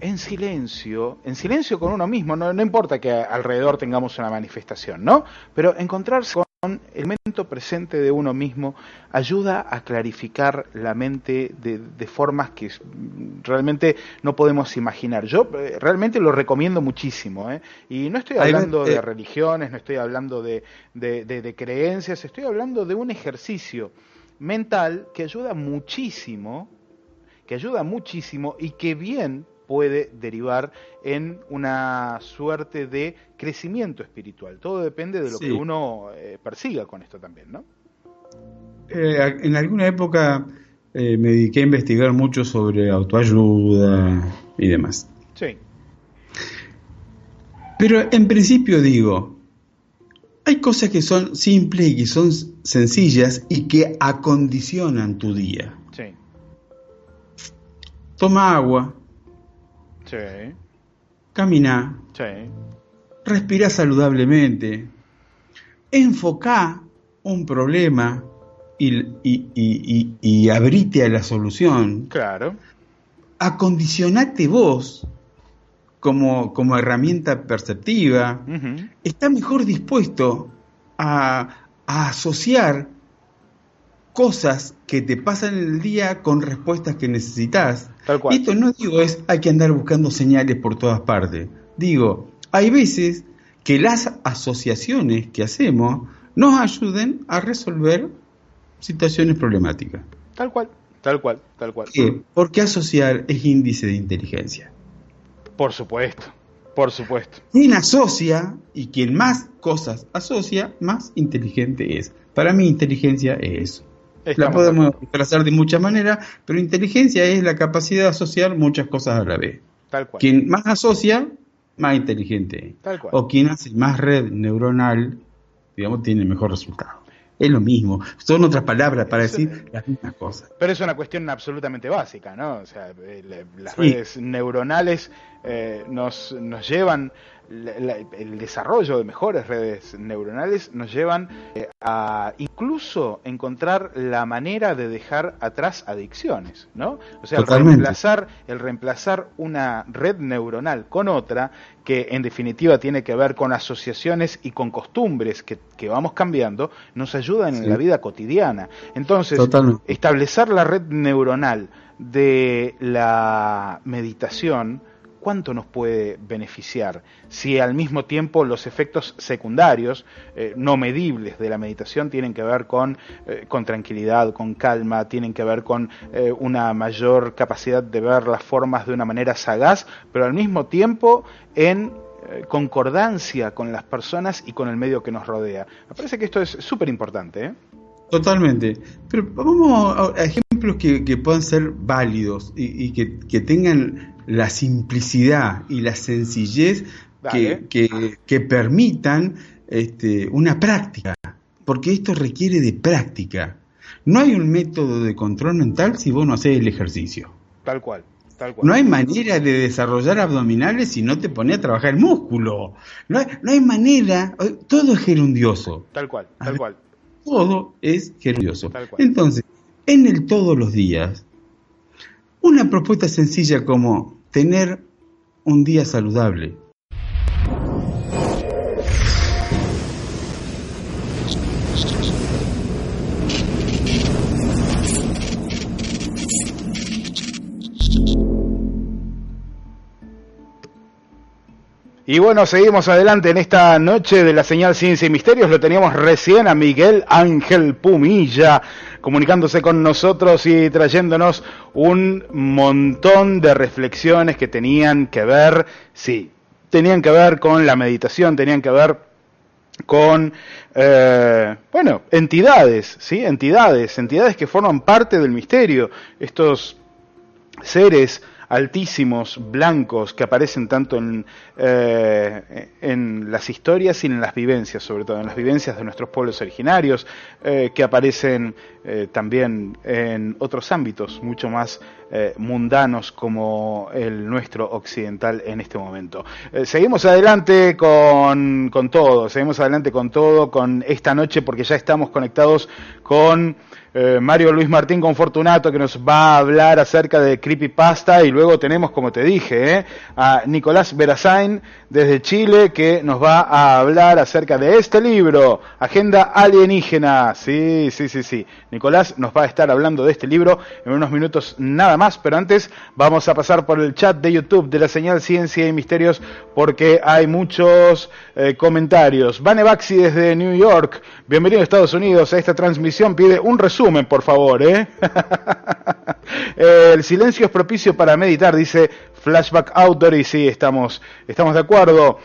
en silencio, en silencio con uno mismo, no, no importa que alrededor tengamos una manifestación, ¿no? Pero encontrarse con el momento presente de uno mismo ayuda a clarificar la mente de, formas que realmente no podemos imaginar. Yo eh, realmente lo recomiendo muchísimo, ¿eh? y no estoy hablando de religiones, no estoy hablando de, de creencias, estoy hablando de un ejercicio mental que ayuda muchísimo, que ayuda muchísimo y que bien puede derivar en una suerte de crecimiento espiritual. Todo depende de lo que uno eh, persiga con esto también, ¿no? Eh, en alguna época eh, me dediqué a investigar mucho sobre autoayuda y demás. Sí. Pero en principio digo, hay cosas que son simples y que son sencillas y que acondicionan tu día. Sí. Toma agua, Sí. Camina. Sí. Respira saludablemente. Enfoca un problema y, y, abrite a la solución. Claro. Acondicionate vos como, como herramienta perceptiva. Está mejor dispuesto a, a asociar cosas que te pasan en el día con respuestas que necesitas. esto no digo es hay que andar buscando señales por todas partes. Digo, hay veces que las asociaciones que hacemos nos ayuden a resolver situaciones problemáticas. Tal cual, tal cual, tal cual. Porque asociar es índice de inteligencia. Por supuesto, por supuesto. Quien asocia y quien más cosas asocia, más inteligente es. Para mí inteligencia es eso la podemos trazar de muchas maneras, pero inteligencia es la capacidad de asociar muchas cosas a la vez. Tal cual. Quien más asocia, más inteligente. Tal cual. O quien hace más red neuronal, digamos, tiene mejor resultado. Es lo mismo, son otras palabras para decir las mismas cosas. Pero es una cuestión absolutamente básica, ¿no? O sea, las redes neuronales eh, nos, nos llevan el desarrollo de mejores redes neuronales nos llevan eh, a incluso encontrar la manera de dejar atrás adicciones, ¿no? O sea, el reemplazar, el reemplazar una red neuronal con otra que en definitiva tiene que ver con asociaciones y con costumbres que, vamos cambiando, nos ayudan en la vida cotidiana. Entonces, establecer la red neuronal de la meditación, cuánto nos puede beneficiar si al mismo tiempo los efectos secundarios eh, no medibles de la meditación tienen que ver con, eh, con tranquilidad, con calma, tienen que ver con eh, una mayor capacidad de ver las formas de una manera sagaz, pero al mismo tiempo en concordancia con las personas y con el medio que nos rodea. Me parece que esto es súper importante. Totalmente. Pero vamos a, ejemplos que, puedan ser válidos y, que, que, tengan la simplicidad y la sencillez que, que, permitan este, una práctica, porque esto requiere de práctica. No hay un método de control mental si vos no haces el ejercicio. Tal cual. Tal cual. No hay manera de desarrollar abdominales si no te pones a trabajar el músculo. No hay, no hay manera, todo es gerundioso. Tal cual, tal cual. Todo es gerundioso. Entonces, en el todos los días, una propuesta sencilla como tener un día saludable. Y bueno, seguimos adelante en esta noche de la señal Ciencia y Misterios. Lo teníamos recién a Miguel Ángel Pumilla comunicándose con nosotros y trayéndonos un montón de reflexiones que tenían que ver, sí, tenían que ver con la meditación, tenían que ver con, eh, bueno, entidades, ¿sí? Entidades, entidades que forman parte del misterio, estos seres altísimos, blancos, que aparecen tanto en, eh, en las historias y en las vivencias, sobre todo en las vivencias de nuestros pueblos originarios, eh, que aparecen eh, también en otros ámbitos mucho más mundanos como el nuestro occidental en este momento. seguimos adelante con, con todo, seguimos adelante con todo, con esta noche, porque ya estamos conectados con eh, Mario Luis Martín con Fortunato que nos va a hablar acerca de Creepypasta y luego tenemos, como te dije, eh, a Nicolás Verazain desde Chile que nos va a hablar acerca de este libro, Agenda Alienígena. Sí, sí, sí, sí. Nicolás nos va a estar hablando de este libro en unos minutos nada más, pero antes vamos a pasar por el chat de YouTube de la señal Ciencia y Misterios porque hay muchos eh, comentarios. Vane Baxi desde New York, bienvenido a Estados Unidos a esta transmisión, pide un resumen, por favor. ¿eh? el silencio es propicio para meditar, dice Flashback Outdoor y sí, estamos, estamos de acuerdo.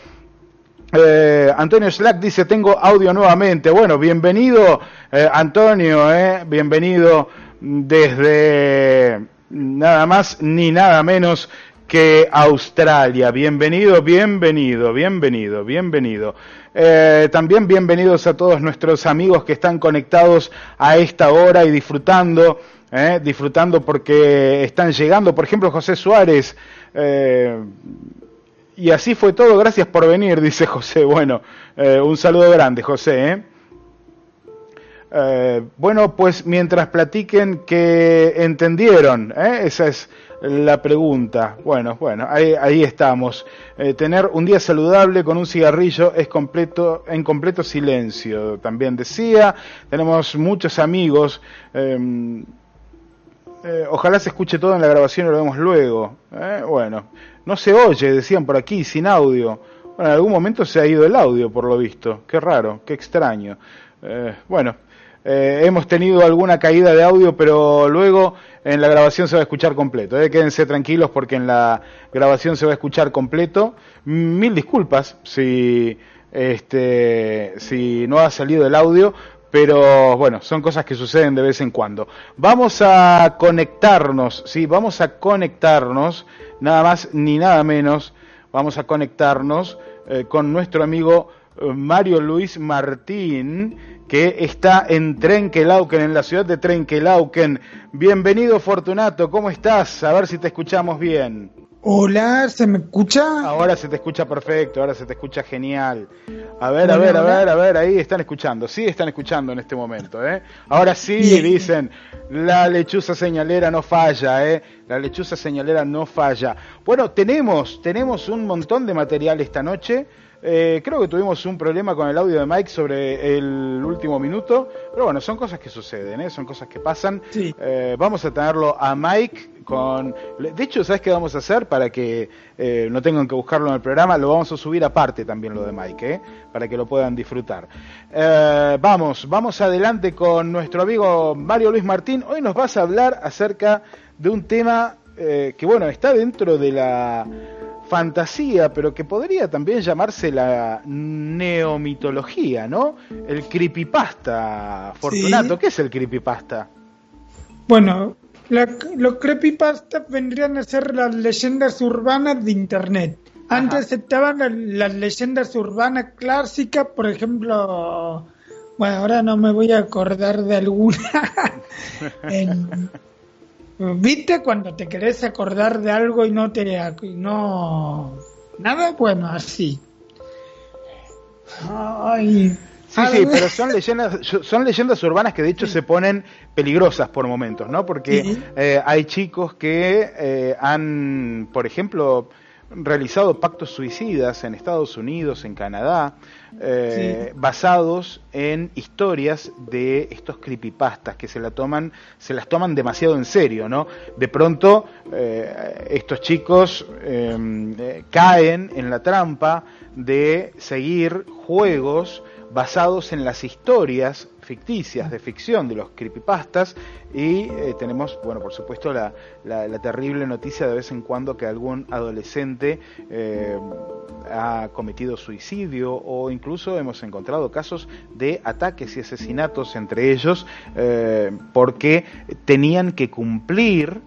Eh, Antonio Slack dice, tengo audio nuevamente. Bueno, bienvenido eh, Antonio, eh, bienvenido desde nada más ni nada menos que Australia. Bienvenido, bienvenido, bienvenido, bienvenido. Eh, también bienvenidos a todos nuestros amigos que están conectados a esta hora y disfrutando, eh, disfrutando porque están llegando. Por ejemplo, José Suárez. Eh, y así fue todo, gracias por venir, dice José. Bueno, un saludo grande, José. bueno, pues mientras platiquen que entendieron, esa es la pregunta. Bueno, bueno, ahí, ahí estamos. tener un día saludable con un cigarrillo es completo, en completo silencio, también decía. Tenemos muchos amigos. Em, ojalá se escuche todo en la grabación y lo vemos luego. Bueno, no se oye, decían por aquí, sin audio. Bueno, en algún momento se ha ido el audio, por lo visto. Qué raro, qué extraño. Eh, bueno, eh, hemos tenido alguna caída de audio, pero luego en la grabación se va a escuchar completo. Eh. Quédense tranquilos porque en la grabación se va a escuchar completo. Mil disculpas si, este, si no ha salido el audio, pero bueno, son cosas que suceden de vez en cuando. Vamos a conectarnos, sí, vamos a conectarnos nada más ni nada menos, vamos a conectarnos con nuestro amigo Mario Luis Martín, que está en Trenquelauquen, en la ciudad de Trenquelauquen. Bienvenido Fortunato, ¿cómo estás? A ver si te escuchamos bien. Hola, ¿se me escucha? Ahora se te escucha perfecto, ahora se te escucha genial. A ver, a ver, a ver, a ver, ahí están escuchando, sí están escuchando en este momento, ¿eh? Ahora sí dicen, la lechuza señalera no falla, ¿eh? La lechuza señalera no falla. Bueno, tenemos, tenemos un montón de material esta noche. Eh, creo que tuvimos un problema con el audio de Mike sobre el último minuto, pero bueno, son cosas que suceden, ¿eh? son cosas que pasan. Eh, vamos a tenerlo a Mike con... De hecho, ¿sabes qué vamos a hacer para que eh, no tengan que buscarlo en el programa? Lo vamos a subir aparte también lo de Mike, ¿eh? para que lo puedan disfrutar. vamos, vamos adelante con nuestro amigo Mario Luis Martín. Hoy nos vas a hablar acerca de un tema que, bueno, está dentro de la fantasía, pero que podría también llamarse la neomitología, ¿no? El creepypasta, Fortunato, ¿qué es el creepypasta? Bueno, los creepypasta vendrían a ser las leyendas urbanas de Internet. Antes estaban las, leyendas urbanas clásicas, por ejemplo, bueno, ahora no me voy a acordar de alguna. en, ¿Viste cuando te querés acordar de algo y no te... no... Nada bueno, así. Ay, Sí, sí, pero son leyendas, son leyendas urbanas que de hecho se ponen peligrosas por momentos, ¿no? Porque eh, hay chicos que eh, han, por ejemplo, realizado pactos suicidas en Estados Unidos, en Canadá, eh, basados en historias de estos creepypastas que se la toman, se las toman demasiado en serio, ¿no? De pronto eh, estos chicos em, eh, caen en la trampa de seguir juegos basados en las historias ficticias, de ficción, de los creepypastas, y eh, tenemos, bueno, por supuesto, la, la, terrible noticia de vez en cuando que algún adolescente eh, ha cometido suicidio o incluso hemos encontrado casos de ataques y asesinatos entre ellos eh, porque tenían que cumplir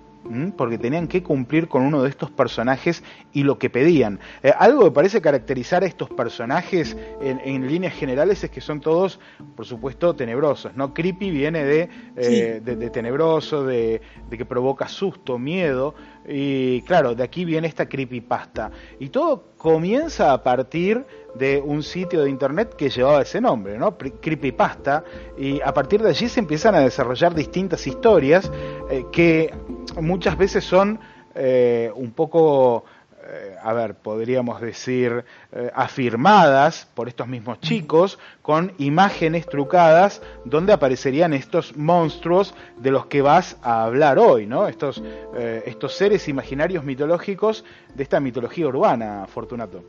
porque tenían que cumplir con uno de estos personajes y lo que pedían. Eh, algo que parece caracterizar a estos personajes en, líneas generales es que son todos, por supuesto, tenebrosos. ¿no? Creepy viene de, eh, de, tenebroso, de, de, que provoca susto, miedo, y claro, de aquí viene esta creepypasta. Y todo comienza a partir de un sitio de internet que llevaba ese nombre, ¿no? Creepypasta, y a partir de allí se empiezan a desarrollar distintas historias eh, que muchas veces son eh, un poco, eh, a ver, podríamos decir, afirmadas por estos mismos chicos, con imágenes trucadas donde aparecerían estos monstruos de los que vas a hablar hoy, ¿no? Estos, estos seres imaginarios mitológicos de esta mitología urbana, Fortunato.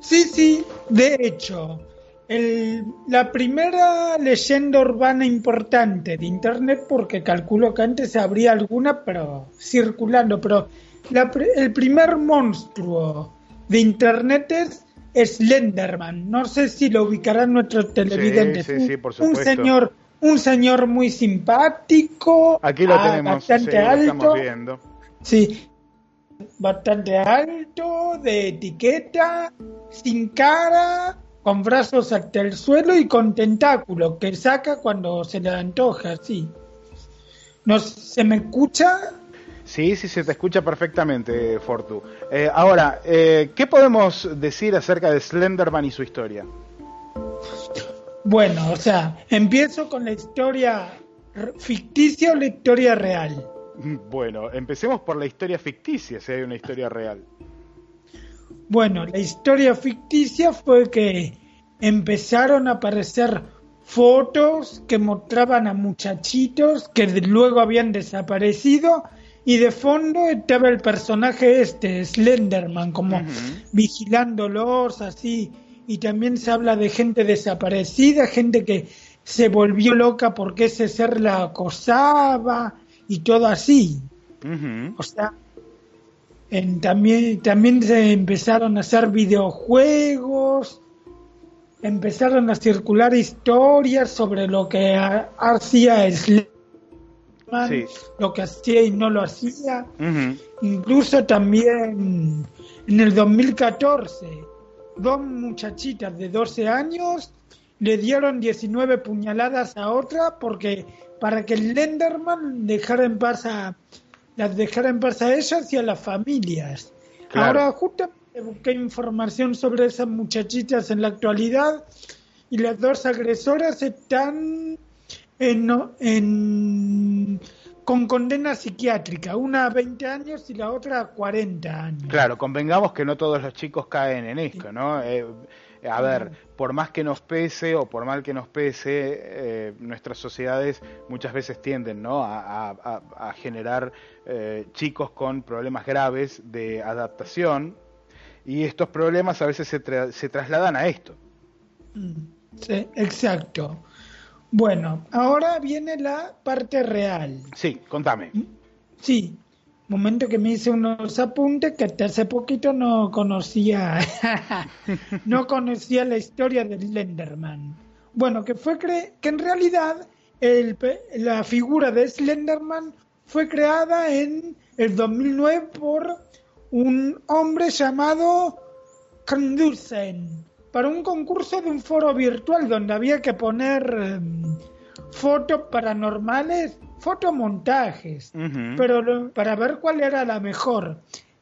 Sí, sí, de hecho, el, la primera leyenda urbana importante de Internet, porque calculo que antes habría alguna, pero circulando, pero el primer monstruo de Internet es Slenderman. No sé si lo ubicarán nuestros televidentes. Sí, sí, por un señor, un señor muy simpático, Aquí lo ah, tenemos, bastante alto. viendo. Sí, bastante alto, de etiqueta, sin cara, con brazos hasta el suelo y con tentáculos que saca cuando se le antoja, sí. ¿No se me escucha? Sí, sí, se te escucha perfectamente, Fortu. Eh, ahora, eh, ¿qué podemos decir acerca de Slenderman y su historia? Bueno, o sea, empiezo con la historia ficticia o la historia real. Bueno, empecemos por la historia ficticia, si hay una historia real. Bueno, la historia ficticia fue que empezaron a aparecer fotos que mostraban a muchachitos que luego habían desaparecido y de fondo estaba el personaje este, Slenderman, como vigilándolos así. Y también se habla de gente desaparecida, gente que se volvió loca porque ese ser la acosaba y todo así. O sea, también, también se empezaron a hacer videojuegos, empezaron a circular historias sobre lo que hacía Slenderman, lo que hacía y no lo hacía. Incluso también en el 2014, dos muchachitas de 12 años le dieron 19 puñaladas a otra porque para que el Lenderman dejara en paz a, las dejara en paz a ellas y a las familias. Ahora justo busqué información sobre esas muchachitas en la actualidad y las dos agresoras están en, en con condena psiquiátrica, una a 20 años y la otra a 40 años. Claro, convengamos que no todos los chicos caen en esto, ¿no? Eh, a ver, por más que nos pese o por mal que nos pese, eh, nuestras sociedades muchas veces tienden ¿no? a, generar eh, chicos con problemas graves de adaptación y estos problemas a veces se, se trasladan a esto. Mm, sí, exacto. Bueno, ahora viene la parte real. Sí, contame. Sí, momento que me hice unos apuntes que hasta hace poquito no conocía no conocía la historia de Slenderman. Bueno, que fue que en realidad el, la figura de Slenderman fue creada en el 2009 por un hombre llamado Kandusen para un concurso de un foro virtual donde había que poner em, fotos paranormales fotomontajes, pero para ver cuál era la mejor.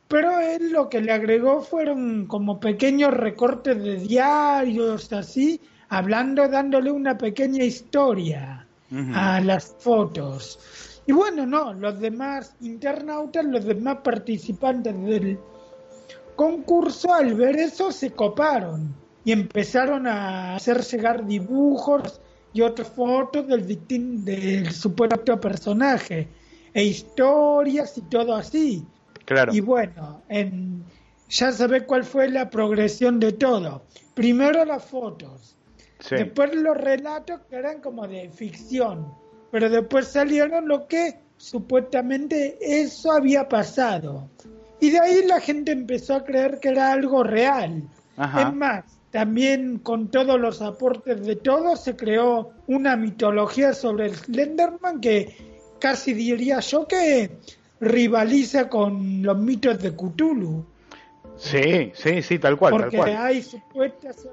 Pero él lo que le agregó fueron como pequeños recortes de diarios, así, hablando, dándole una pequeña historia a las fotos. Y bueno, no, los demás internautas, los demás participantes del concurso, al ver eso, se coparon y empezaron a hacer llegar dibujos y otras fotos del, del supuesto personaje e historias y todo así. Claro. Y bueno, en, ya sabe cuál fue la progresión de todo. Primero las fotos, después los relatos que eran como de ficción, pero después salieron lo que supuestamente eso había pasado. Y de ahí la gente empezó a creer que era algo real. Es más, también con todos los aportes de todos se creó una mitología sobre el Slenderman que casi diría yo que rivaliza con los mitos de Cthulhu. Sí, sí, sí, tal cual. Porque tal cual. hay supuestas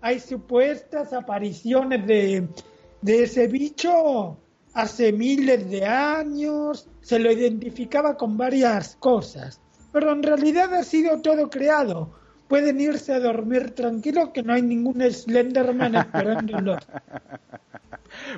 hay supuestas apariciones de, de ese bicho hace miles de años, se lo identificaba con varias cosas, pero en realidad ha sido todo creado. Pueden irse a dormir tranquilos que no hay ningún Slenderman esperándolos.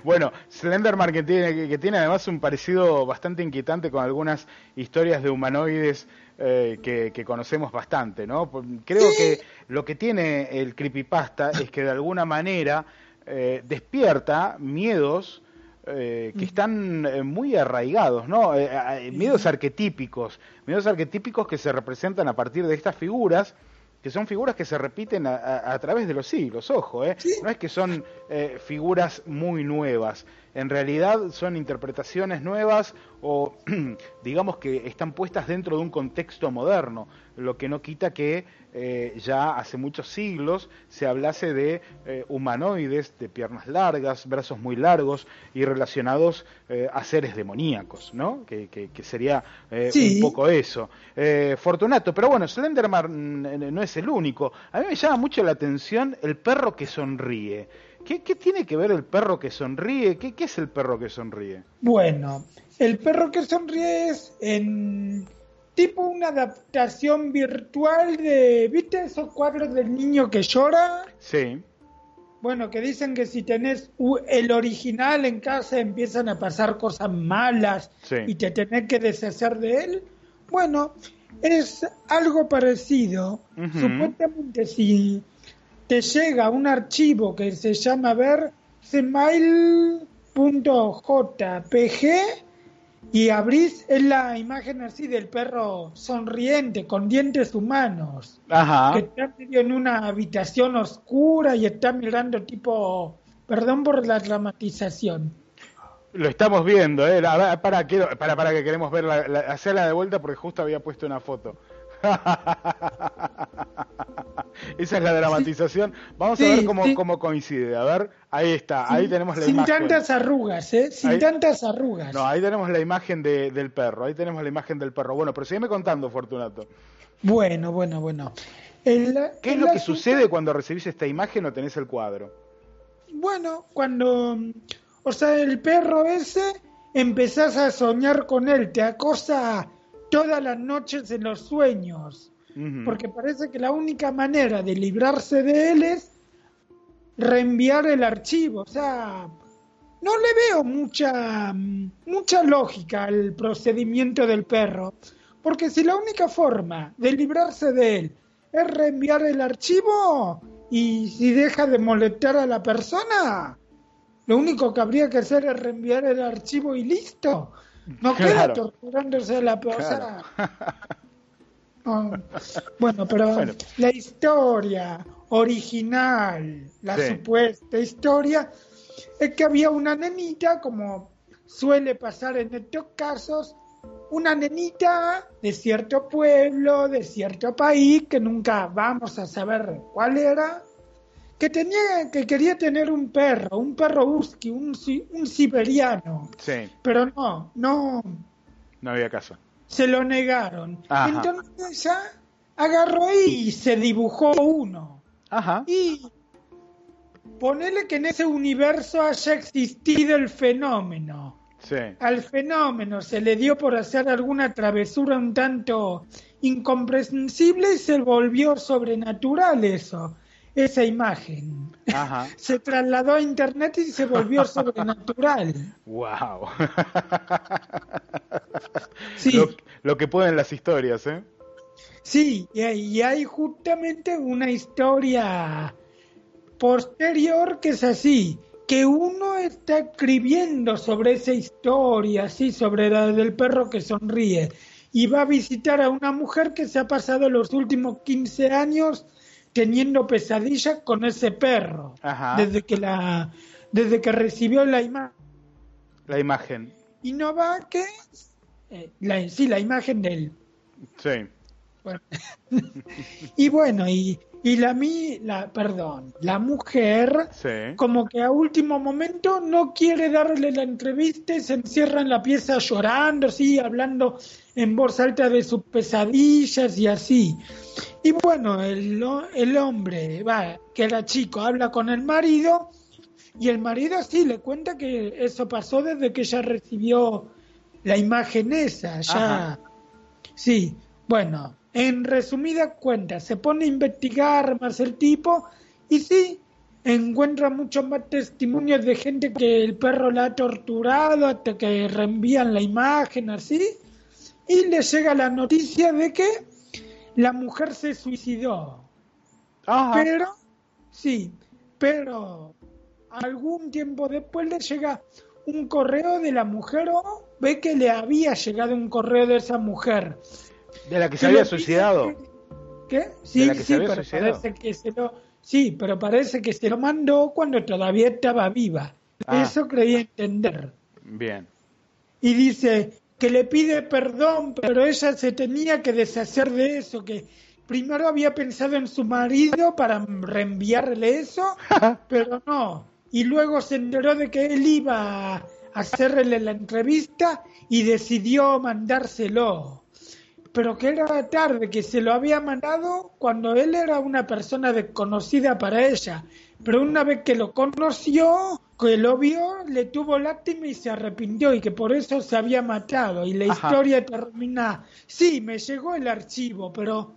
Bueno, Slenderman que tiene, que tiene además un parecido bastante inquietante con algunas historias de humanoides eh, que, que, conocemos bastante, ¿no? Creo Sí. que lo que tiene el creepypasta es que de alguna manera eh, despierta miedos eh, que están eh, muy arraigados, ¿no? Eh, eh, miedos arquetípicos, miedos arquetípicos que se representan a partir de estas figuras que son figuras que se repiten a, a- a través de los siglos, ojo, ¿eh? no es que son eh, figuras muy nuevas, en realidad son interpretaciones nuevas o digamos que están puestas dentro de un contexto moderno, lo que no quita que eh, ya hace muchos siglos se hablase de eh, humanoides de piernas largas, brazos muy largos y relacionados eh, a seres demoníacos, ¿no? Que, que- que sería eh, Sí. un poco eso. Eh, Fortunato, pero bueno, Slenderman mm, no es el único. A mí me llama mucho la atención el perro que sonríe. ¿Qué, qué tiene que ver el perro que sonríe? ¿Qué, qué es el perro que sonríe? Bueno, el perro que sonríe es en tipo una adaptación virtual de, ¿viste esos cuadros del niño que llora? Sí, Bueno, que dicen que si tenés el original en casa empiezan a pasar cosas malas Sí. y te tenés que deshacer de él. Bueno, es algo parecido. Supuestamente si te llega un archivo que se llama ver smile.jpg y abrís es la imagen así del perro sonriente con dientes humanos ajá. que está medio en una habitación oscura y está mirando tipo, perdón por la dramatización. Lo estamos viendo, ¿eh? A ver, para, quiero, para, para que queremos ver la, la- hacerla de vuelta porque justo había puesto una foto. Esa es la dramatización. Vamos a ver cómo, sí. cómo coincide. A ver, ahí está, ahí tenemos la Sin imagen. tantas arrugas, ¿eh? Sin Ahí- tantas arrugas. No, ahí tenemos la imagen de- del perro, ahí tenemos la imagen del perro. Bueno, pero sígueme contando, Fortunato. Bueno, bueno, bueno. El- ¿Qué es lo que asunto- sucede cuando recibís esta imagen o tenés el cuadro? Bueno, cuando, o sea, el perro ese, empezás a soñar con él, te acosa todas las noches en los sueños. Porque parece que la única manera de librarse de él es reenviar el archivo. O sea, no le veo mucha, mucha lógica al procedimiento del perro. Porque si la única forma de librarse de él es reenviar el archivo y si deja de molestar a la persona, lo único que habría que hacer es reenviar el archivo y listo. No queda torturándose la persona. Ah, bueno, pero Bueno. la historia original, la Sí. supuesta historia, es que había una nenita, como suele pasar en estos casos, una nenita de cierto pueblo, de cierto país, que nunca vamos a saber cuál era, que tenía, que quería tener un perro, un perro husky, un, si- un siberiano, Sí, pero no, no, no había caso. se lo negaron. Ajá. Entonces ella agarró y se dibujó uno. Ajá. Y ponele que en ese universo haya existido el fenómeno. Sí. Al fenómeno se le dio por hacer alguna travesura un tanto incomprensible y se volvió sobrenatural eso, esa imagen. Ajá. Se trasladó a internet y se volvió sobrenatural. Wow. Sí. Lo, lo que pueden las historias, ¿eh? Sí, y hay, y hay justamente una historia posterior que es así, que uno está escribiendo sobre esa historia, así, sobre la del perro que sonríe, y va a visitar a una mujer que se ha pasado los últimos 15 años teniendo pesadillas con ese perro, Ajá. desde que la desde que recibió la imagen. La imagen. Y no va que eh, la, sí, la imagen del Sí. y bueno, y, y la, mi, la, perdón, la mujer, como que a último momento no quiere darle la entrevista y se encierra en la pieza llorando, sí, hablando en voz alta de sus pesadillas y así. Y bueno, el, el hombre, va, que era chico, habla con el marido y el marido sí le cuenta que eso pasó desde que ella recibió la imagen esa, ya. Sí, bueno, en resumida cuenta, se pone a investigar más el tipo y sí, encuentra muchos más testimonios de gente que el perro la ha torturado hasta que reenvían la imagen así y le llega la noticia de que la mujer se suicidó. Pero, sí, pero algún tiempo después le llega un correo de la mujer o ve que le había llegado un correo de esa mujer de la que se había suicidado. ¿Qué? Sí, sí, pero parece que se lo... Sí, pero parece que se lo mandó cuando todavía estaba viva. Ah. Eso creía entender. Bien. Y dice que le pide perdón, pero ella se tenía que deshacer de eso, que primero había pensado en su marido para reenviarle eso, pero no. Y luego se enteró de que él iba a hacerle la entrevista y decidió mandárselo pero que era tarde, que se lo había mandado cuando él era una persona desconocida para ella. Pero una vez que lo conoció, que lo vio, le tuvo lástima y se arrepintió y que por eso se había matado. Y la historia termina, sí, me llegó el archivo, pero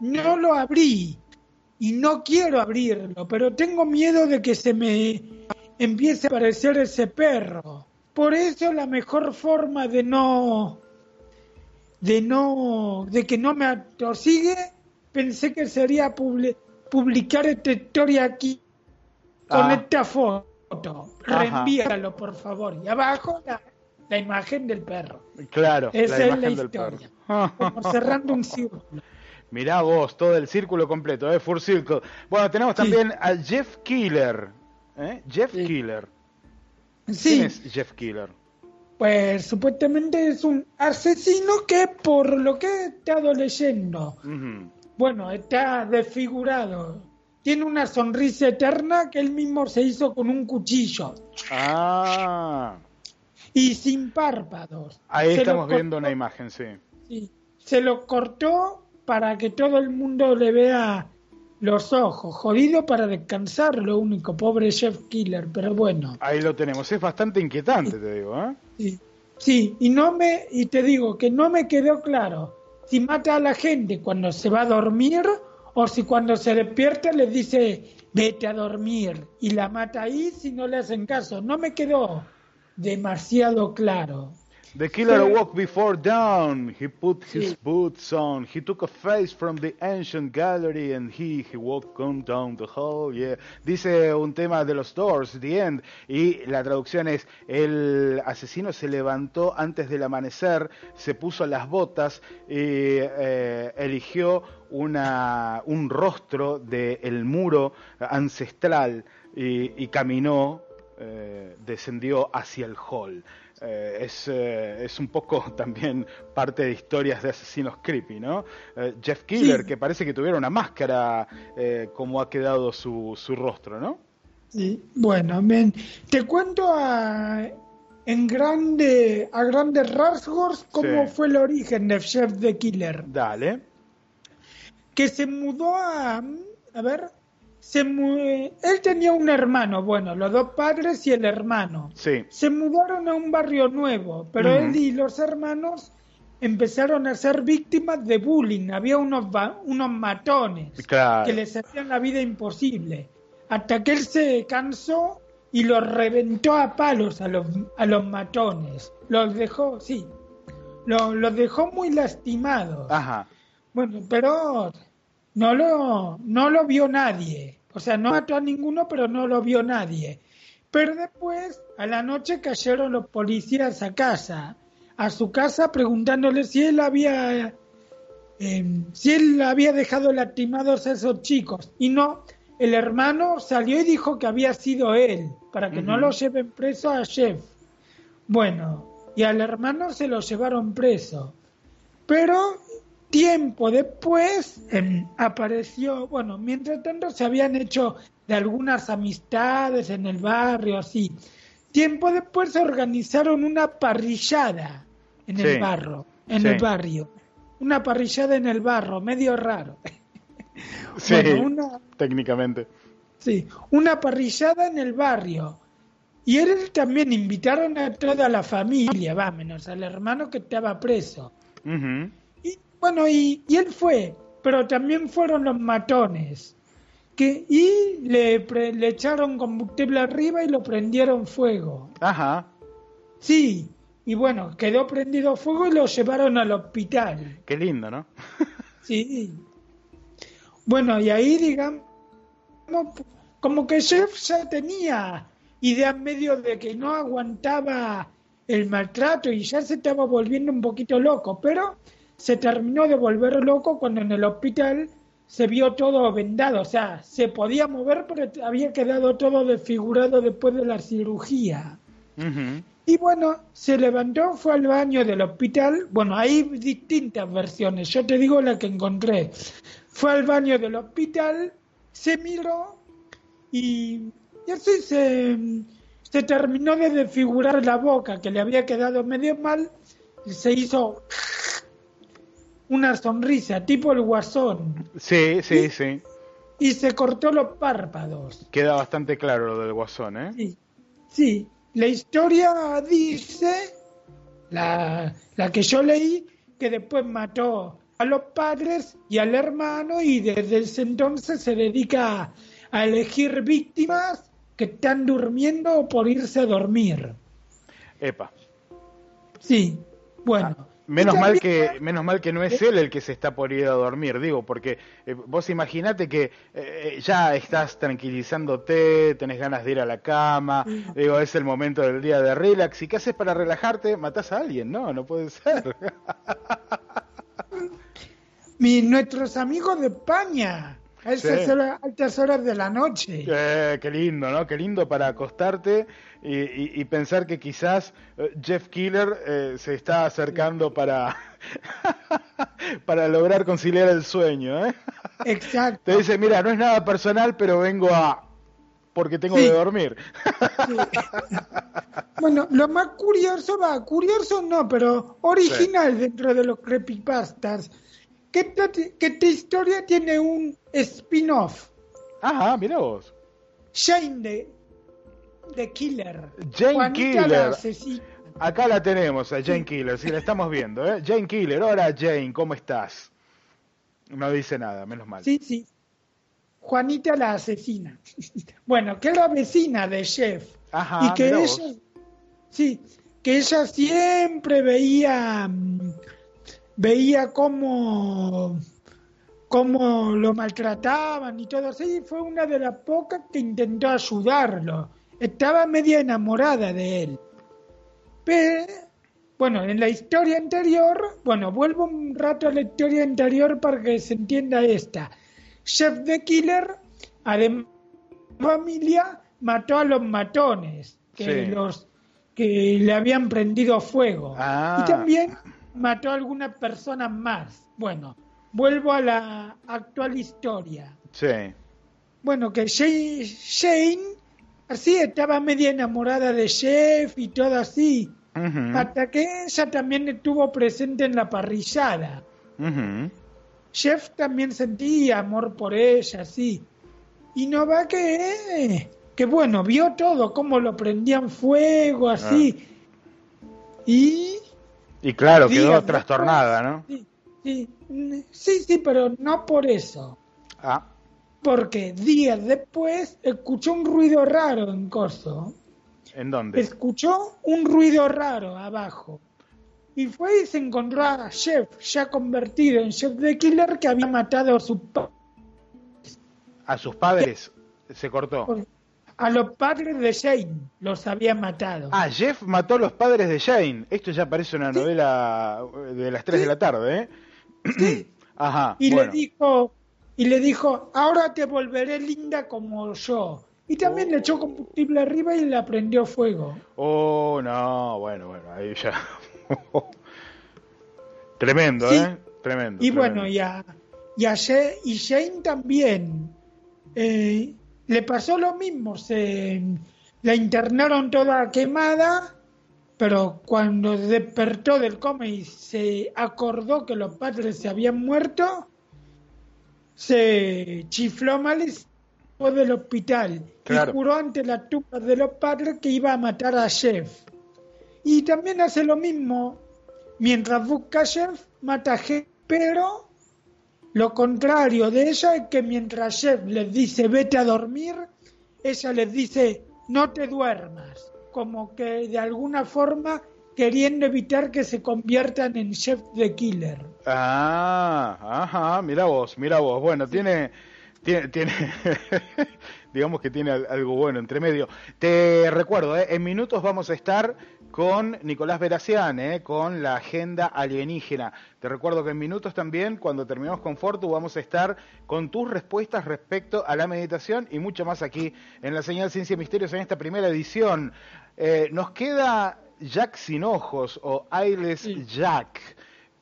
no lo abrí y no quiero abrirlo, pero tengo miedo de que se me empiece a aparecer ese perro. Por eso la mejor forma de no de no de que no me atosigue, pensé que sería publicar esta historia aquí con ah. esta foto. Reenvíalo, por favor. Y abajo la, imagen del perro. Claro, Esa la es la historia. Como cerrando un círculo. Mirá vos, todo el círculo completo, ¿eh? Full Circle. Bueno, tenemos también a Jeff Killer. ¿eh? Jeff Killer. Sí. ¿Quién es Jeff Killer? Pues supuestamente es un asesino que por lo que he estado leyendo, bueno, está desfigurado. Tiene una sonrisa eterna que él mismo se hizo con un cuchillo. Ah. Y sin párpados. Ahí estamos viendo una imagen, sí. Sí. Se lo cortó para que todo el mundo le vea los ojos, jodido para descansar, lo único, pobre Jeff Killer, pero bueno. Ahí lo tenemos, es bastante inquietante, te digo, ¿eh? Sí, sí, y no me, y te digo que no me quedó claro si mata a la gente cuando se va a dormir o si cuando se despierta le dice vete a dormir y la mata ahí si no le hacen caso. No me quedó demasiado claro. The killer walked before dawn. He put his boots on. He took a face from the ancient gallery and he, he walked on down the hall. Yeah. Dice un tema de los Doors, The End. Y la traducción es: el asesino se levantó antes del amanecer, se puso las botas y eh, eligió una, un rostro del muro ancestral y, y caminó, eh, descendió hacia el hall. Eh, es, eh, es, un poco también parte de historias de asesinos creepy, ¿no? Eh, Jeff Killer, que parece que tuviera una máscara como ha quedado su, su rostro, ¿no? Sí, bueno, te cuento a, en grande, a grandes rasgos cómo fue el origen de Jeff the Killer. Dale. Que se mudó a, a ver, se él tenía un hermano, bueno, los dos padres y el hermano. Sí. Se mudaron a un barrio nuevo, pero él y los hermanos empezaron a ser víctimas de bullying. Había unos, unos matones que les hacían la vida imposible. Hasta que él se cansó y los reventó a palos a los, a los matones. Los dejó, sí, los, los dejó muy lastimados. Ajá. Bueno, pero no lo, no lo vio nadie. O sea, no mató a ninguno, pero no lo vio nadie. Pero después, a la noche cayeron los policías a casa, a su casa, preguntándole si él había, em, si él había dejado lastimados a esos chicos. Y no, el hermano salió y dijo que había sido él, para que no lo lleven preso a Jeff. Bueno, y al hermano se lo llevaron preso. Pero tiempo después em, apareció, bueno, mientras tanto se habían hecho de algunas amistades en el barrio, así. Tiempo después se organizaron una parrillada en el Sí. barro, en Sí. el barrio. Una parrillada en el barro, medio raro. Sí, Bueno, una, técnicamente. sí, una parrillada en el barrio. Y él también invitaron a toda la familia, va, menos al hermano que estaba preso. Bueno, y, y él fue, pero también fueron los matones. Que, y le, pre- le echaron combustible arriba y lo prendieron fuego. Ajá, Sí, y bueno, quedó prendido fuego y lo llevaron al hospital. qué lindo, ¿no? Sí. Bueno, y ahí, digamos, como que Jeff ya tenía idea en medio de que no aguantaba el maltrato y ya se estaba volviendo un poquito loco, pero se terminó de volver loco cuando en el hospital se vio todo vendado, o sea, se podía mover, pero había quedado todo desfigurado después de la cirugía. Y bueno, se levantó, fue al baño del hospital. Bueno, hay distintas versiones. Yo te digo la que encontré. Fue al baño del hospital, se miró y, y así se, se terminó de desfigurar la boca, que le había quedado medio mal. Y se hizo una sonrisa, tipo el guasón. Sí, sí, sí. Y se cortó los párpados. Queda bastante claro lo del guasón, ¿eh? Sí, sí. La historia dice, la, la que yo leí, que después mató a los padres y al hermano y desde ese entonces se dedica a, a elegir víctimas que están durmiendo o por irse a dormir. Epa. Sí, bueno. Menos mal que menos mal que no es él el que se está por ir a dormir, digo, porque eh, vos imaginate que eh, ya estás tranquilizándote, tenés ganas de ir a la cama, digo, es el momento del día de relax, ¿y qué haces para relajarte? Matás a alguien, no, no puede ser. Mi- nuestros amigos de España, a esas Sí. altas horas de la noche. Eh, qué lindo, ¿no? Qué lindo para acostarte y, y- y pensar que quizás eh, Jeff Killer eh, se está acercando para para lograr conciliar el sueño, ¿eh? Exacto. Te dice, mira, no es nada personal, pero vengo a... porque tengo Sí. que dormir. Sí. Bueno, lo más curioso va, curioso no, pero original dentro de los creepypastas, que que esta historia tiene un spin-off, Ajá, mira vos. Shane de, de Killer. Jane Juanita la Killer. asesina. Acá la tenemos a Jane Killer, sí, la estamos viendo, ¿eh? Jane Killer, hola Jane, ¿cómo estás? No dice nada, menos mal. Sí, sí. Juanita la asesina. Bueno, que era vecina de Chef. Ajá, y que ella, vos. sí, que ella siempre veía, mm, veía cómo, cómo lo maltrataban y todo así. Fue una de las pocas que intentó ayudarlo. Estaba media enamorada de él. Pero, bueno, en la historia anterior, bueno, vuelvo un rato a la historia anterior para que se entienda esta. Chef de Killer, además de familia, mató a los matones que Sí. los que le habían prendido fuego. Ah. Y también mató a algunas personas más. Bueno, vuelvo a la actual historia. Sí. Bueno, que Shane, así estaba media enamorada de Chef y todo así. Hasta que ella también estuvo presente en la parrillada. ujú. Chef también sentía amor por ella, sí. Y no va que, que bueno, vio todo, cómo lo prendían fuego, así. Y... Y claro, quedó trastornada, ¿no? Sí, sí, sí, pero no por eso. Ah, Porque días después escuchó un ruido raro en Coso. ¿en dónde? Escuchó un ruido raro abajo. Y fue y se encontró a Chef, ya convertido en Chef de Killer, que había matado a su pa- A sus padres se cortó. A los padres de Shane, los había matado. Ah, Jeff mató a los padres de Jane. Esto ya parece una novela de las 3 de la tarde, ¿eh? Ajá, y bueno. le dijo, y le dijo, ahora te volveré linda como yo. Y también le echó combustible arriba y le prendió fuego. Oh, no, bueno, bueno, ahí ya. Tremendo, Sí. ¿eh? Tremendo. Y tremendo. bueno, y a, y a She- y Shane también. eh, le pasó lo mismo, se la internaron toda quemada, pero cuando despertó del coma y se acordó que los padres se habían muerto, se chifló mal y se fue del hospital. Claro. Y juró ante las tumbas de los padres que iba a matar a Jeff. Y también hace lo mismo mientras busca a Jeff, mata a Jeff, pero lo contrario de ella es que mientras Jeff les dice vete a dormir, ella les dice no te duermas, como que de alguna forma queriendo evitar que se conviertan en Jeff the Killer. Ah, ajá, mira vos, mira vos. Bueno, tiene, tiene, tiene digamos que tiene al- algo bueno entre medio. Te recuerdo, ¿eh? en minutos vamos a estar con Nicolás Veracián, ¿eh? con la agenda alienígena. Te recuerdo que en minutos también, cuando terminemos con Fortu, vamos a estar con tus respuestas respecto a la meditación y mucho más aquí en la señal Ciencia y Misterios en esta primera edición. Eh, nos queda Jack sin ojos o Sí. Jack.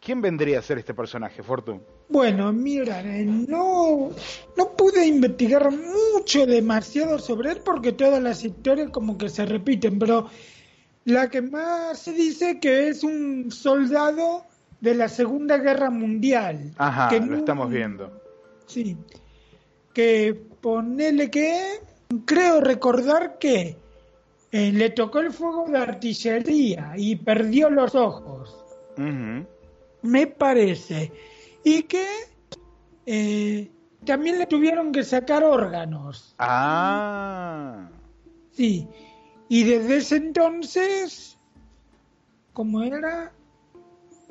¿Quién vendría a ser este personaje, Fortu? Bueno, mira, eh, no, no pude investigar mucho, demasiado sobre él porque todas las historias como que se repiten, pero la que más se dice que es un soldado de la Segunda Guerra Mundial. Ajá, que lo no- estamos viendo. Sí, que ponele que creo recordar que eh, le tocó el fuego de artillería y perdió los ojos me parece. Y que eh, también le tuvieron que sacar órganos. Ah, Sí. Y desde ese entonces, ¿cómo era?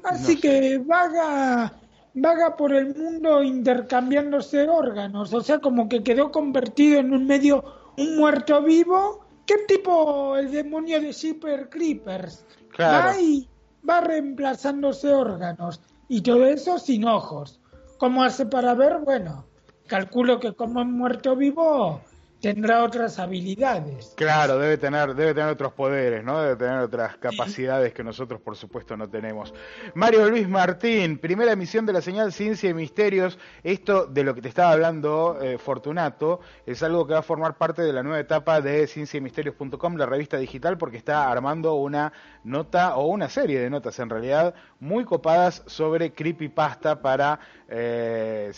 Así No sé. que vaga, vaga por el mundo intercambiándose órganos. O sea, como que quedó convertido en un medio, un muerto vivo. ¿Qué tipo el demonio de Super Creepers? Claro. Va y va reemplazándose órganos. Y todo eso sin ojos. ¿Cómo hace para ver? Bueno, calculo que como es muerto vivo tendrá otras habilidades. claro, debe tener, debe tener otros poderes, ¿no? Debe tener otras capacidades que nosotros, por supuesto, no tenemos. Mario Luis Martín, primera emisión de la señal Ciencia y Misterios. Esto de lo que te estaba hablando, eh, Fortunato, es algo que va a formar parte de la nueva etapa de cienciaymisterios.com, la revista digital, porque está armando una nota o una serie de notas, en realidad, muy copadas sobre creepypasta para eh.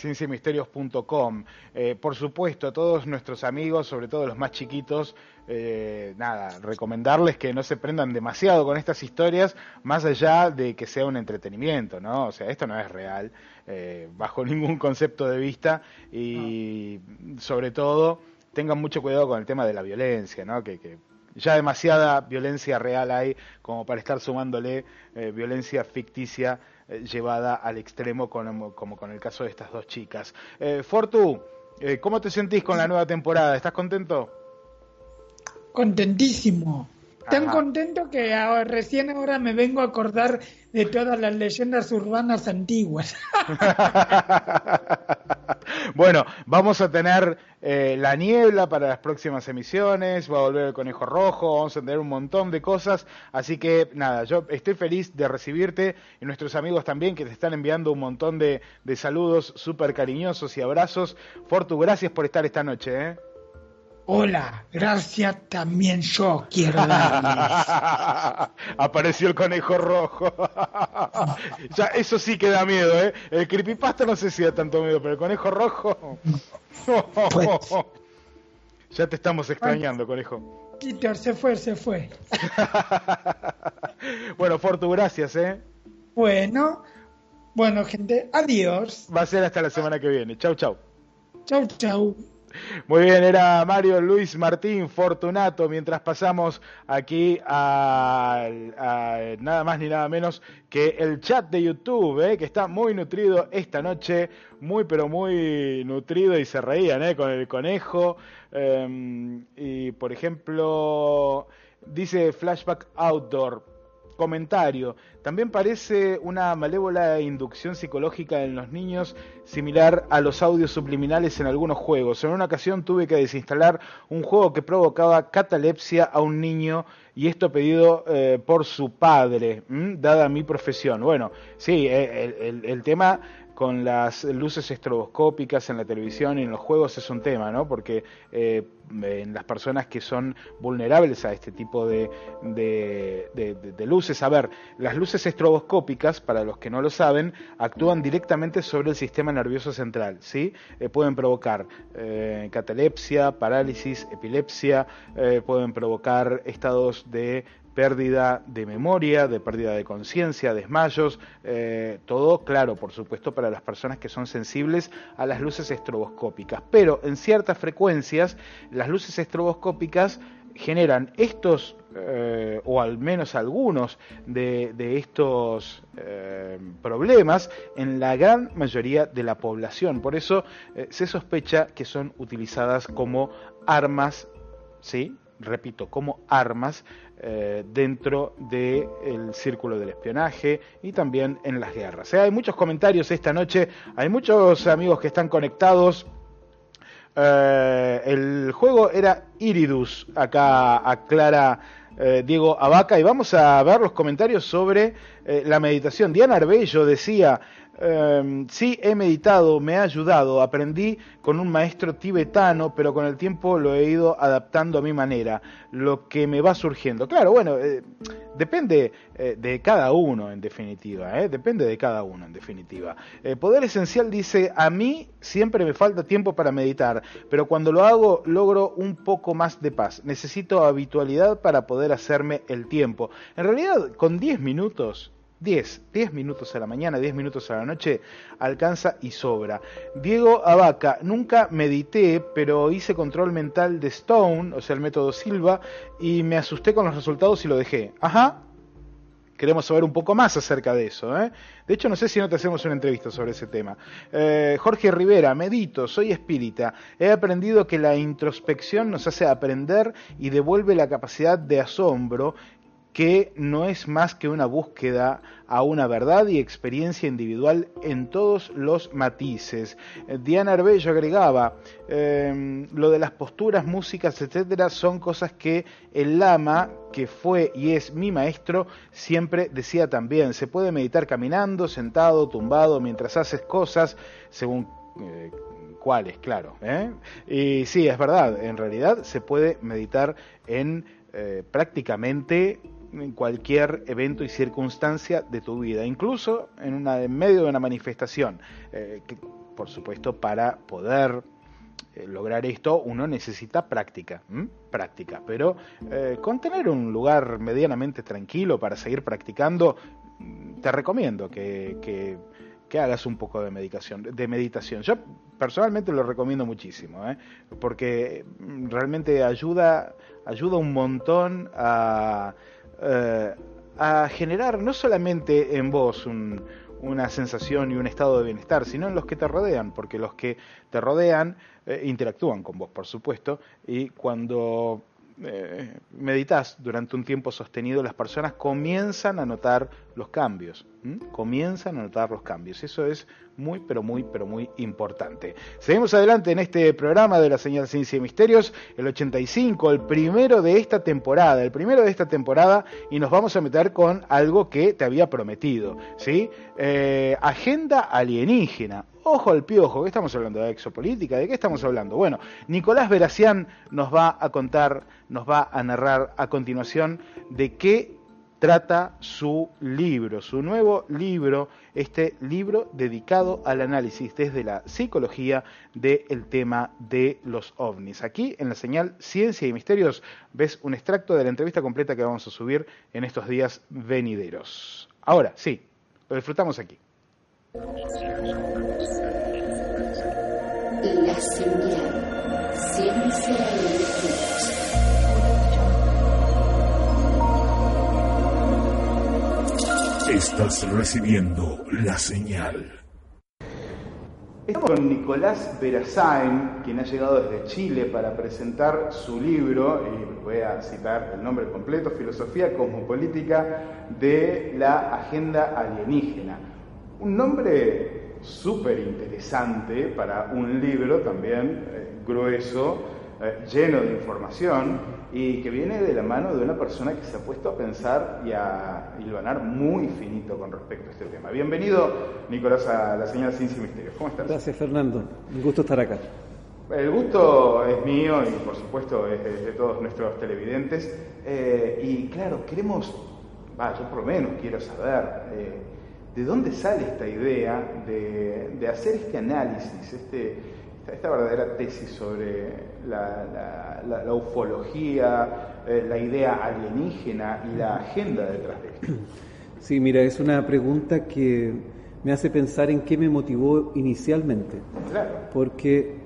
Eh, por supuesto, a todos nuestros amigos, sobre todo los más chiquitos, eh, nada, recomendarles que no se prendan demasiado con estas historias, más allá de que sea un entretenimiento, ¿no? O sea, esto no es real, eh, bajo ningún concepto de vista, y sobre todo, tengan mucho cuidado con el tema de la violencia, ¿no? Que, que ya demasiada violencia real hay como para estar sumándole eh, violencia ficticia eh, llevada al extremo como, como con el caso de estas dos chicas. Eh, Fortu, ¿cómo te sentís con la nueva temporada? ¿Estás contento? Contentísimo. Tan contento que ahora- recién ahora me vengo a acordar de todas las leyendas urbanas antiguas. bueno, vamos a tener eh, la niebla para las próximas emisiones, va a volver el conejo rojo, vamos a tener un montón de cosas, así que nada, yo estoy feliz de recibirte y nuestros amigos también que te están enviando un montón de, saludos súper cariñosos y abrazos. Fortu, gracias por estar esta noche. ¿eh? Hola, gracias también yo quiero darles. Apareció el conejo rojo. ya, eso sí que da miedo, ¿eh? El creepypasta no sé si da tanto miedo, pero el conejo rojo. Pues. ya te estamos extrañando, conejo. Peter se fue, se fue. bueno, Fortu, gracias, ¿eh? Bueno, bueno gente, adiós. Va a ser hasta la semana que viene. Chau, chau. Chau, chau. Muy bien, era Mario Luis Martín Fortunato, mientras pasamos aquí a, nada más ni nada menos que el chat de YouTube, ¿eh? que está muy nutrido esta noche, muy pero muy nutrido y se reían ¿eh? con el conejo. eh, y por ejemplo, dice Flashback Outdoor. Comentario. También parece una malévola inducción psicológica en los niños similar a los audios subliminales en algunos juegos. En una ocasión tuve que desinstalar un juego que provocaba catalepsia a un niño y esto pedido eh, por su padre, dada mi profesión. Bueno, sí, el, el tema con las luces estroboscópicas en la televisión y en los juegos es un tema, ¿no? Porque eh, en las personas que son vulnerables a este tipo de, luces, a ver, las luces estroboscópicas, para los que no lo saben, actúan directamente sobre el sistema nervioso central, ¿sí? Eh, pueden provocar eh, catalepsia, parálisis, epilepsia, pueden provocar estados de pérdida de memoria, de pérdida de conciencia, desmayos, eh, todo claro, por supuesto, para las personas que son sensibles a las luces estroboscópicas. Pero en ciertas frecuencias, las luces estroboscópicas generan estos, eh, o al menos algunos de, estos eh, problemas en la gran mayoría de la población. Por eso se sospecha que son utilizadas como armas, ¿sí? Repito, como armas eh, dentro del círculo del espionaje y también en las guerras. hay muchos comentarios esta noche, hay muchos amigos que están conectados. Eh, el juego era Iridus, acá aclara eh, Diego Abaca, y vamos a ver los comentarios sobre la meditación. Diana Arbello decía, eh, sí he meditado, me ha ayudado, aprendí con un maestro tibetano, pero con el tiempo lo he ido adaptando a mi manera, lo que me va surgiendo. Claro, bueno, eh, depende eh, de cada uno en definitiva, ¿eh? depende de cada uno en definitiva. Poder Esencial dice, a mí siempre me falta tiempo para meditar, pero cuando lo hago logro un poco más de paz. Necesito habitualidad para poder hacerme el tiempo. En realidad, con 10 minutos 10, 10 minutos a la mañana, 10 minutos a la noche, alcanza y sobra. Diego Abaca, nunca medité, pero hice control mental de Stone, o sea, el método Silva, y me asusté con los resultados y lo dejé. Ajá, queremos saber un poco más acerca de eso. ¿eh? De hecho, no sé si no te hacemos una entrevista sobre ese tema. Eh, Jorge Rivera, medito, soy espírita. He aprendido que la introspección nos hace aprender y devuelve la capacidad de asombro que no es más que una búsqueda a una verdad y experiencia individual en todos los matices. Eh, Diana Arbello agregaba, em, lo de las posturas, músicas, etcétera, son cosas que el lama, que fue y es mi maestro, siempre decía también. Se puede meditar caminando, sentado, tumbado, mientras haces cosas, según eh, cuáles, claro. ¿eh? Y sí, es verdad, en realidad se puede meditar en prácticamente en cualquier evento y circunstancia de tu vida, incluso en, una, en medio de una manifestación. Eh, por supuesto, para poder eh, lograr esto uno necesita práctica, práctica, pero eh, con tener un lugar medianamente tranquilo para seguir practicando, te recomiendo que, hagas un poco de meditación, de meditación. Yo personalmente lo recomiendo muchísimo, porque mm, realmente ayuda, ayuda un montón a eh, a generar no solamente en vos una sensación y un estado de bienestar, sino en los que te rodean, porque los que te rodean eh, interactúan con vos, por supuesto, y cuando eh, meditas durante un tiempo sostenido, las personas comienzan a notar los cambios, comienzan a notar los cambios. Eso es muy, pero muy, pero muy importante. Seguimos adelante en este programa de la señal Ciencia y Misterios, el 85, el primero de esta temporada, el primero de esta temporada, y nos vamos a meter con algo que te había prometido, ¿sí? Eh, agenda alienígena. Ojo al piojo, ¿qué estamos hablando? ¿De exopolítica? ¿De qué estamos hablando? Bueno, Nicolás Veracián nos va a contar, nos va a narrar a continuación de qué trata su libro, su nuevo libro, este libro dedicado al análisis desde la psicología del tema de los ovnis. Aquí en la señal Ciencia y Misterios ves un extracto de la entrevista completa que vamos a subir en estos días venideros. Ahora, sí, lo disfrutamos aquí. La señal Ciencia y Estás recibiendo la señal. Estamos con Nicolás Verazain, quien ha llegado desde Chile para presentar su libro, y voy a citar el nombre completo, Filosofía Cosmopolítica de la Agenda Alienígena. Un nombre súper interesante para un libro también eh, grueso, eh, lleno de información y que viene de la mano de una persona que se ha puesto a pensar y a hilvanar muy finito con respecto a este tema. Bienvenido, Nicolás, a la señal Ciencia y Misterios. ¿Cómo estás? Gracias, Fernando. Un gusto estar acá. El gusto es mío y, por supuesto, es de, todos nuestros televidentes. Eh, y, claro, queremos, va, yo por lo menos quiero saber, ¿de dónde sale esta idea de, de hacer este análisis, este esta verdadera tesis sobre la, ufología, eh, la idea alienígena y la agenda detrás de esto? Sí, mira, es una pregunta que me hace pensar en qué me motivó inicialmente. Claro. Porque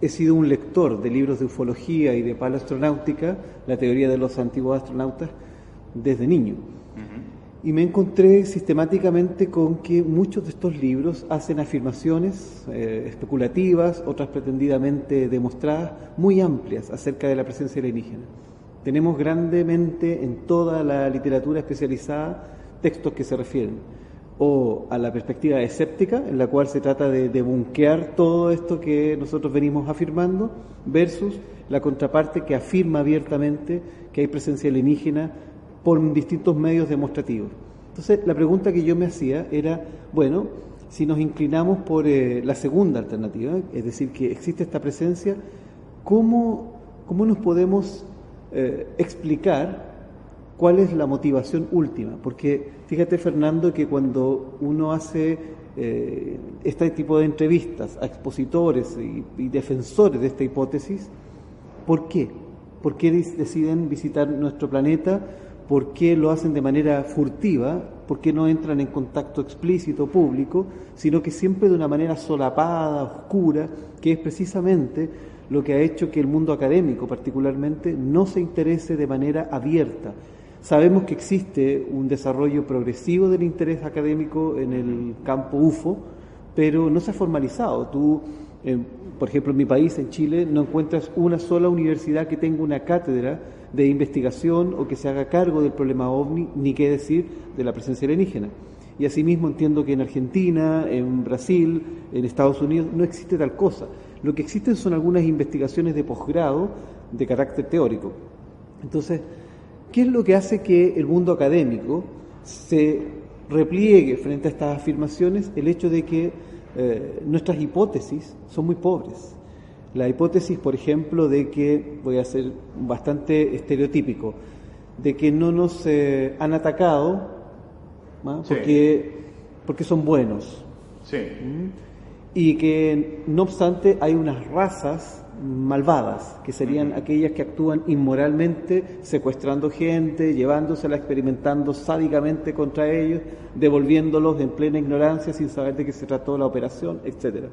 he sido un lector de libros de ufología y de paleoastronáutica, la teoría de los antiguos astronautas, desde niño. Y me encontré sistemáticamente con que muchos de estos libros hacen afirmaciones eh, especulativas, otras pretendidamente demostradas, muy amplias acerca de la presencia alienígena. Tenemos grandemente en toda la literatura especializada textos que se refieren o a la perspectiva escéptica, en la cual se trata de debunquear todo esto que nosotros venimos afirmando, versus la contraparte que afirma abiertamente que hay presencia alienígena por distintos medios demostrativos. Entonces, la pregunta que yo me hacía era, bueno, si nos inclinamos por eh, la segunda alternativa, es decir, que existe esta presencia, ¿cómo, cómo nos podemos eh, explicar cuál es la motivación última? Porque fíjate, Fernando, que cuando uno hace eh, este tipo de entrevistas a expositores y, y defensores de esta hipótesis, ¿por qué? ¿Por qué deciden visitar nuestro planeta? Por qué lo hacen de manera furtiva, por qué no entran en contacto explícito público, sino que siempre de una manera solapada, oscura, que es precisamente lo que ha hecho que el mundo académico particularmente no se interese de manera abierta. Sabemos que existe un desarrollo progresivo del interés académico en el campo UFO, pero no se ha formalizado. Tú, eh, por ejemplo, en mi país, en Chile, no encuentras una sola universidad que tenga una cátedra de investigación o que se haga cargo del problema ovni, ni qué decir de la presencia alienígena. Y asimismo entiendo que en Argentina, en Brasil, en Estados Unidos no existe tal cosa. Lo que existen son algunas investigaciones de posgrado de carácter teórico. Entonces, ¿qué es lo que hace que el mundo académico se repliegue frente a estas afirmaciones? El hecho de que eh, nuestras hipótesis son muy pobres. La hipótesis, por ejemplo, de que, voy a ser bastante estereotípico, de que no nos eh, han atacado porque, porque son buenos. Sí. ¿Mm? Y que, no obstante, hay unas razas malvadas, que serían aquellas que actúan inmoralmente, secuestrando gente, llevándosela, experimentando sádicamente contra ellos, devolviéndolos en plena ignorancia sin saber de qué se trató la operación, etcétera.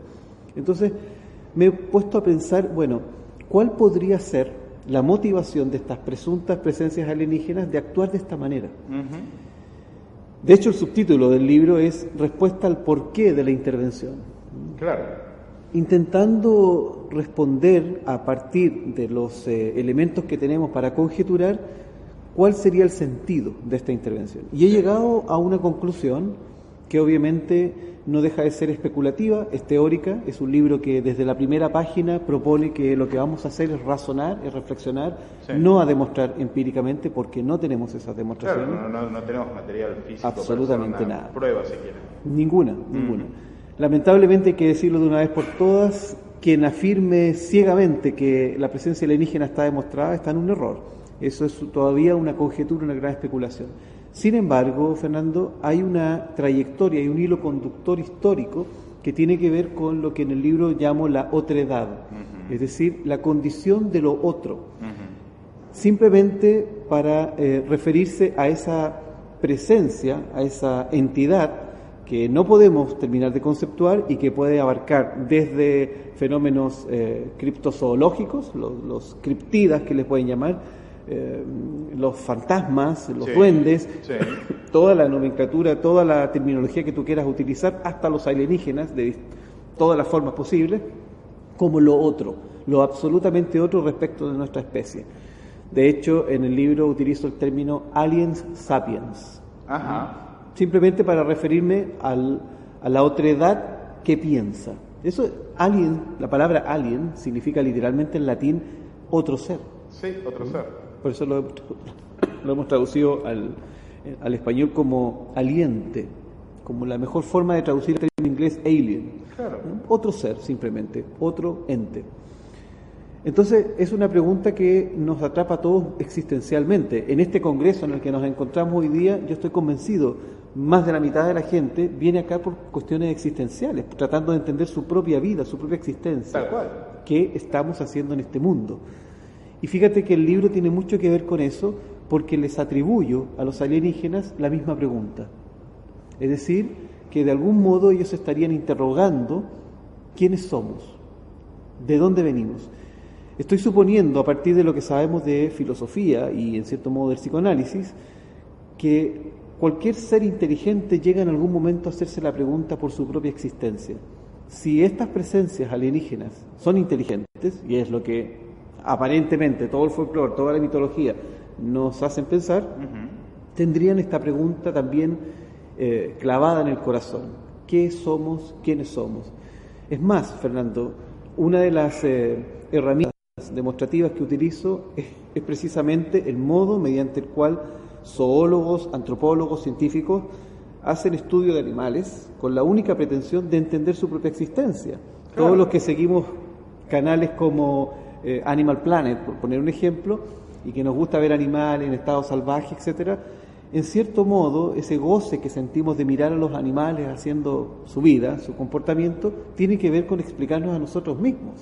Entonces, me he puesto a pensar, bueno, ¿cuál podría ser la motivación de estas presuntas presencias alienígenas de actuar de esta manera? De hecho, el subtítulo del libro es Respuesta al porqué de la intervención. Claro. Intentando responder a partir de los eh, elementos que tenemos para conjeturar cuál sería el sentido de esta intervención. Y he llegado a una conclusión que obviamente no deja de ser especulativa, es teórica, es un libro que desde la primera página propone que lo que vamos a hacer es razonar, es reflexionar, no a demostrar empíricamente, porque no tenemos esas demostraciones. Claro, no, tenemos material físico. Absolutamente nada. Prueba si quieren. Ninguna, mm. ninguna. Lamentablemente hay que decirlo de una vez por todas, quien afirme ciegamente que la presencia alienígena está demostrada está en un error. Eso es todavía una conjetura, una gran especulación. Sin embargo, Fernando, hay una trayectoria y un hilo conductor histórico que tiene que ver con lo que en el libro llamo la otredad, es decir, la condición de lo otro. Simplemente para eh, referirse a esa presencia, a esa entidad que no podemos terminar de conceptuar y que puede abarcar desde fenómenos eh, criptozoológicos, los, los criptidas que les pueden llamar, eh, los fantasmas, los duendes, toda la nomenclatura, toda la terminología que tú quieras utilizar, hasta los alienígenas de todas las formas posibles, como lo otro, lo absolutamente otro respecto de nuestra especie. De hecho, en el libro utilizo el término aliens sapiens, simplemente para referirme al, a la otredad que piensa. Eso, alien, la palabra alien significa literalmente en latín otro ser. Sí, otro ser. Por eso lo, hemos traducido al, al, español como aliente, como la mejor forma de traducir el término inglés alien. Claro. Otro ser, simplemente, otro ente. Entonces, es una pregunta que nos atrapa a todos existencialmente. En este congreso en el que nos encontramos hoy día, yo estoy convencido, más de la mitad de la gente viene acá por cuestiones existenciales, tratando de entender su propia vida, su propia existencia. Tal cual. ¿Qué estamos haciendo en este mundo? Y fíjate que el libro tiene mucho que ver con eso, porque les atribuyo a los alienígenas la misma pregunta. Es decir, que de algún modo ellos estarían interrogando quiénes somos, de dónde venimos. Estoy suponiendo, a partir de lo que sabemos de filosofía y en cierto modo del psicoanálisis, que cualquier ser inteligente llega en algún momento a hacerse la pregunta por su propia existencia. Si estas presencias alienígenas son inteligentes, y es lo que aparentemente todo el folclore, toda la mitología nos hacen pensar, tendrían esta pregunta también eh, clavada en el corazón. ¿Qué somos? ¿Quiénes somos? Es más, Fernando, una de las eh, herramientas demostrativas que utilizo es, precisamente el modo mediante el cual zoólogos, antropólogos, científicos hacen estudio de animales con la única pretensión de entender su propia existencia. Todos los que seguimos canales como eh, Animal Planet, por poner un ejemplo, y que nos gusta ver animales en estado salvaje, etcétera, en cierto modo ese goce que sentimos de mirar a los animales haciendo su vida, su comportamiento, tiene que ver con explicarnos a nosotros mismos.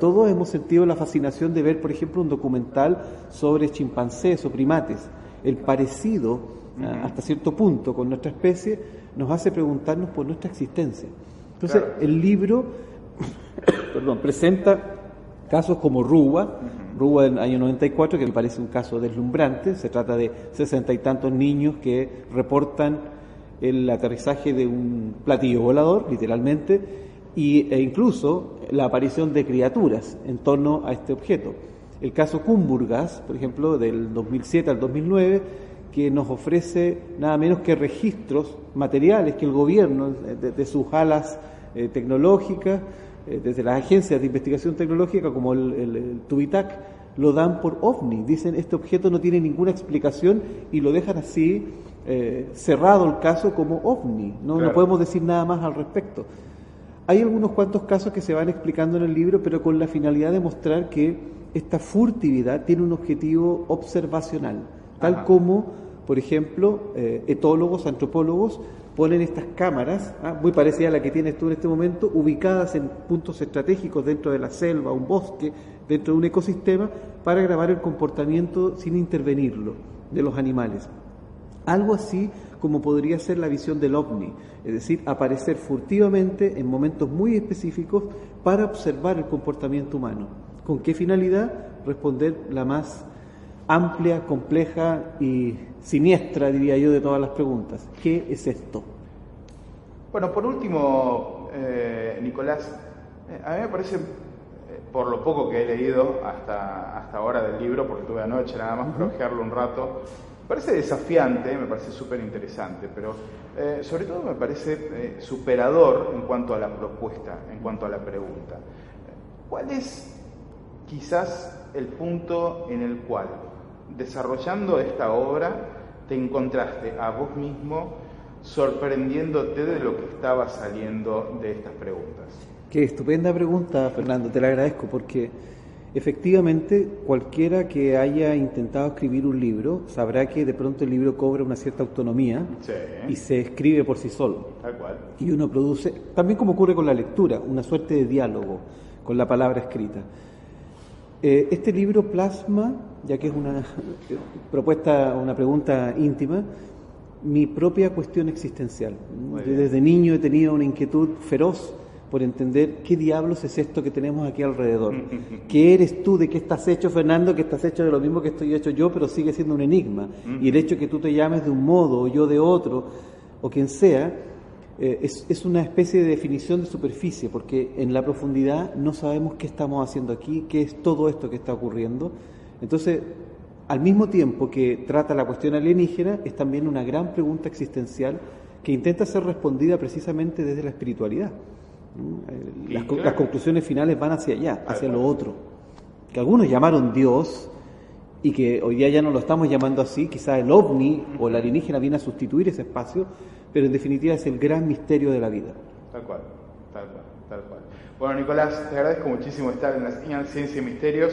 Todos hemos sentido la fascinación de ver, por ejemplo, un documental sobre chimpancés o primates. El parecido, ah, hasta cierto punto, con nuestra especie, nos hace preguntarnos por nuestra existencia. Entonces, el libro perdón, presenta casos como Ruba, Ruba del año 94, que me parece un caso deslumbrante. Se trata de sesenta y tantos niños que reportan el aterrizaje de un platillo volador, literalmente, y, e incluso la aparición de criaturas en torno a este objeto. El caso Cumburgas, por ejemplo, del 2007 al 2009, que nos ofrece nada menos que registros materiales que el gobierno, de, sus alas eh, tecnológicas, eh, desde las agencias de investigación tecnológica como el, Tubitac, lo dan por ovni. Dicen, este objeto no tiene ninguna explicación y lo dejan así eh, cerrado el caso como ovni. No, no podemos decir nada más al respecto. Hay algunos cuantos casos que se van explicando en el libro, pero con la finalidad de mostrar que esta furtividad tiene un objetivo observacional, tal como, por ejemplo, eh, etólogos, antropólogos ponen estas cámaras, ¿ah? muy parecidas a la que tienes tú en este momento, ubicadas en puntos estratégicos dentro de la selva, un bosque, dentro de un ecosistema, para grabar el comportamiento sin intervenirlo de los animales. Algo así como podría ser la visión del ovni, es decir, aparecer furtivamente en momentos muy específicos para observar el comportamiento humano. ¿Con qué finalidad? Responder la más amplia, compleja y siniestra, diría yo, de todas las preguntas. ¿Qué es esto? Bueno, por último, eh, Nicolás, eh, a mí me parece, eh, por lo poco que he leído hasta, hasta ahora del libro, porque tuve anoche nada más para ojearlo un rato, parece desafiante, me parece súper interesante, pero eh, sobre todo me parece eh, superador en cuanto a la propuesta, en cuanto a la pregunta. ¿Cuál es quizás el punto en el cual, desarrollando esta obra, te encontraste a vos mismo sorprendiéndote de lo que estaba saliendo de estas preguntas? Qué estupenda pregunta, Fernando, te la agradezco porque Efectivamente, cualquiera que haya intentado escribir un libro sabrá que de pronto el libro cobra una cierta autonomía y se escribe por sí solo. Y uno produce, también como ocurre con la lectura, una suerte de diálogo con la palabra escrita. Eh, este libro plasma, ya que es una propuesta, una pregunta íntima, mi propia cuestión existencial. desde niño he tenido una inquietud feroz por entender qué diablos es esto que tenemos aquí alrededor. ¿Qué eres tú? ¿De qué estás hecho, Fernando? Que estás hecho de lo mismo que estoy hecho yo, pero sigue siendo un enigma. Y el hecho que tú te llames de un modo o yo de otro, o quien sea, eh, es, es, una especie de definición de superficie, porque en la profundidad no sabemos qué estamos haciendo aquí, qué es todo esto que está ocurriendo. Entonces, al mismo tiempo que trata la cuestión alienígena, es también una gran pregunta existencial que intenta ser respondida precisamente desde la espiritualidad. Eh, las, conclusiones finales van hacia allá, hacia lo otro. Que algunos llamaron Dios y que hoy día ya no lo estamos llamando así, quizás el ovni o el alienígena viene a sustituir ese espacio, pero en definitiva es el gran misterio de la vida. Tal cual, tal cual, tal cual. Bueno, Nicolás, te agradezco muchísimo estar en la señal Ciencia y Misterios,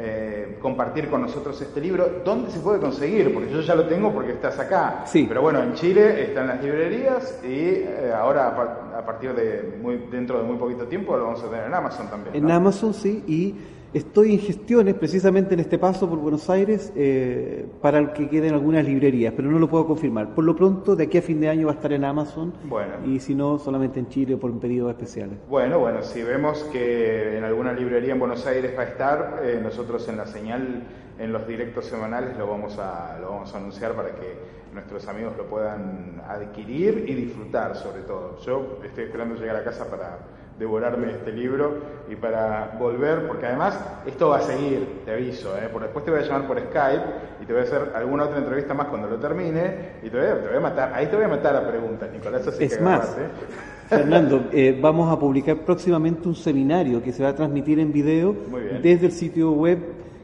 eh, compartir con nosotros este libro. ¿Dónde se puede conseguir? Porque yo ya lo tengo porque estás acá. Sí. Pero bueno, en Chile está en las librerías y eh, ahora a partir de muy, dentro de muy poquito tiempo lo vamos a tener en Amazon también. En Amazon sí, y Estoy en gestiones precisamente en este paso por Buenos Aires eh, para el que queden algunas librerías, pero no lo puedo confirmar. Por lo pronto, de aquí a fin de año va a estar en Amazon bueno. y si no, solamente en Chile por pedidos especiales. Bueno, bueno, si vemos que en alguna librería en Buenos Aires va a estar, eh, nosotros en la señal, en los directos semanales lo vamos, a, lo vamos a anunciar para que nuestros amigos lo puedan adquirir y disfrutar sobre todo. Yo estoy esperando llegar a casa para devorarme este libro y para volver, porque además esto va a seguir, te aviso, ¿eh? por después te voy a llamar por Skype y te voy a hacer alguna otra entrevista más cuando lo termine y te voy a, te voy a matar, ahí te voy a matar a preguntas, Nicolás, así es más, Fernando, eh, vamos a publicar próximamente un seminario que se va a transmitir en video desde el sitio web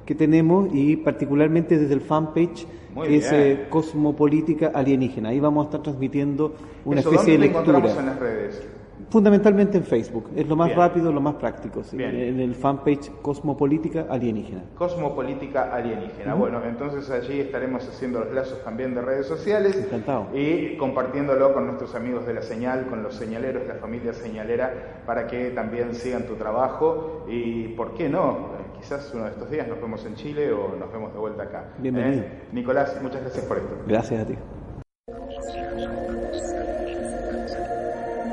que tenemos y particularmente desde el fanpage que es eh, Cosmopolítica Alienígena. Ahí vamos a estar transmitiendo una especie de lectura. en las redes? Fundamentalmente en Facebook, es lo más rápido, lo más práctico, en el fanpage Cosmopolítica Alienígena. Cosmopolítica Alienígena, bueno, entonces allí estaremos haciendo los lazos también de redes sociales Encantado. y compartiéndolo con nuestros amigos de la señal, con los señaleros, la familia señalera, para que también sigan tu trabajo y, ¿por qué no? Eh, quizás uno de estos días nos vemos en Chile o nos vemos de vuelta acá. Bienvenido. ¿Eh? Nicolás, muchas gracias por esto. Gracias a ti.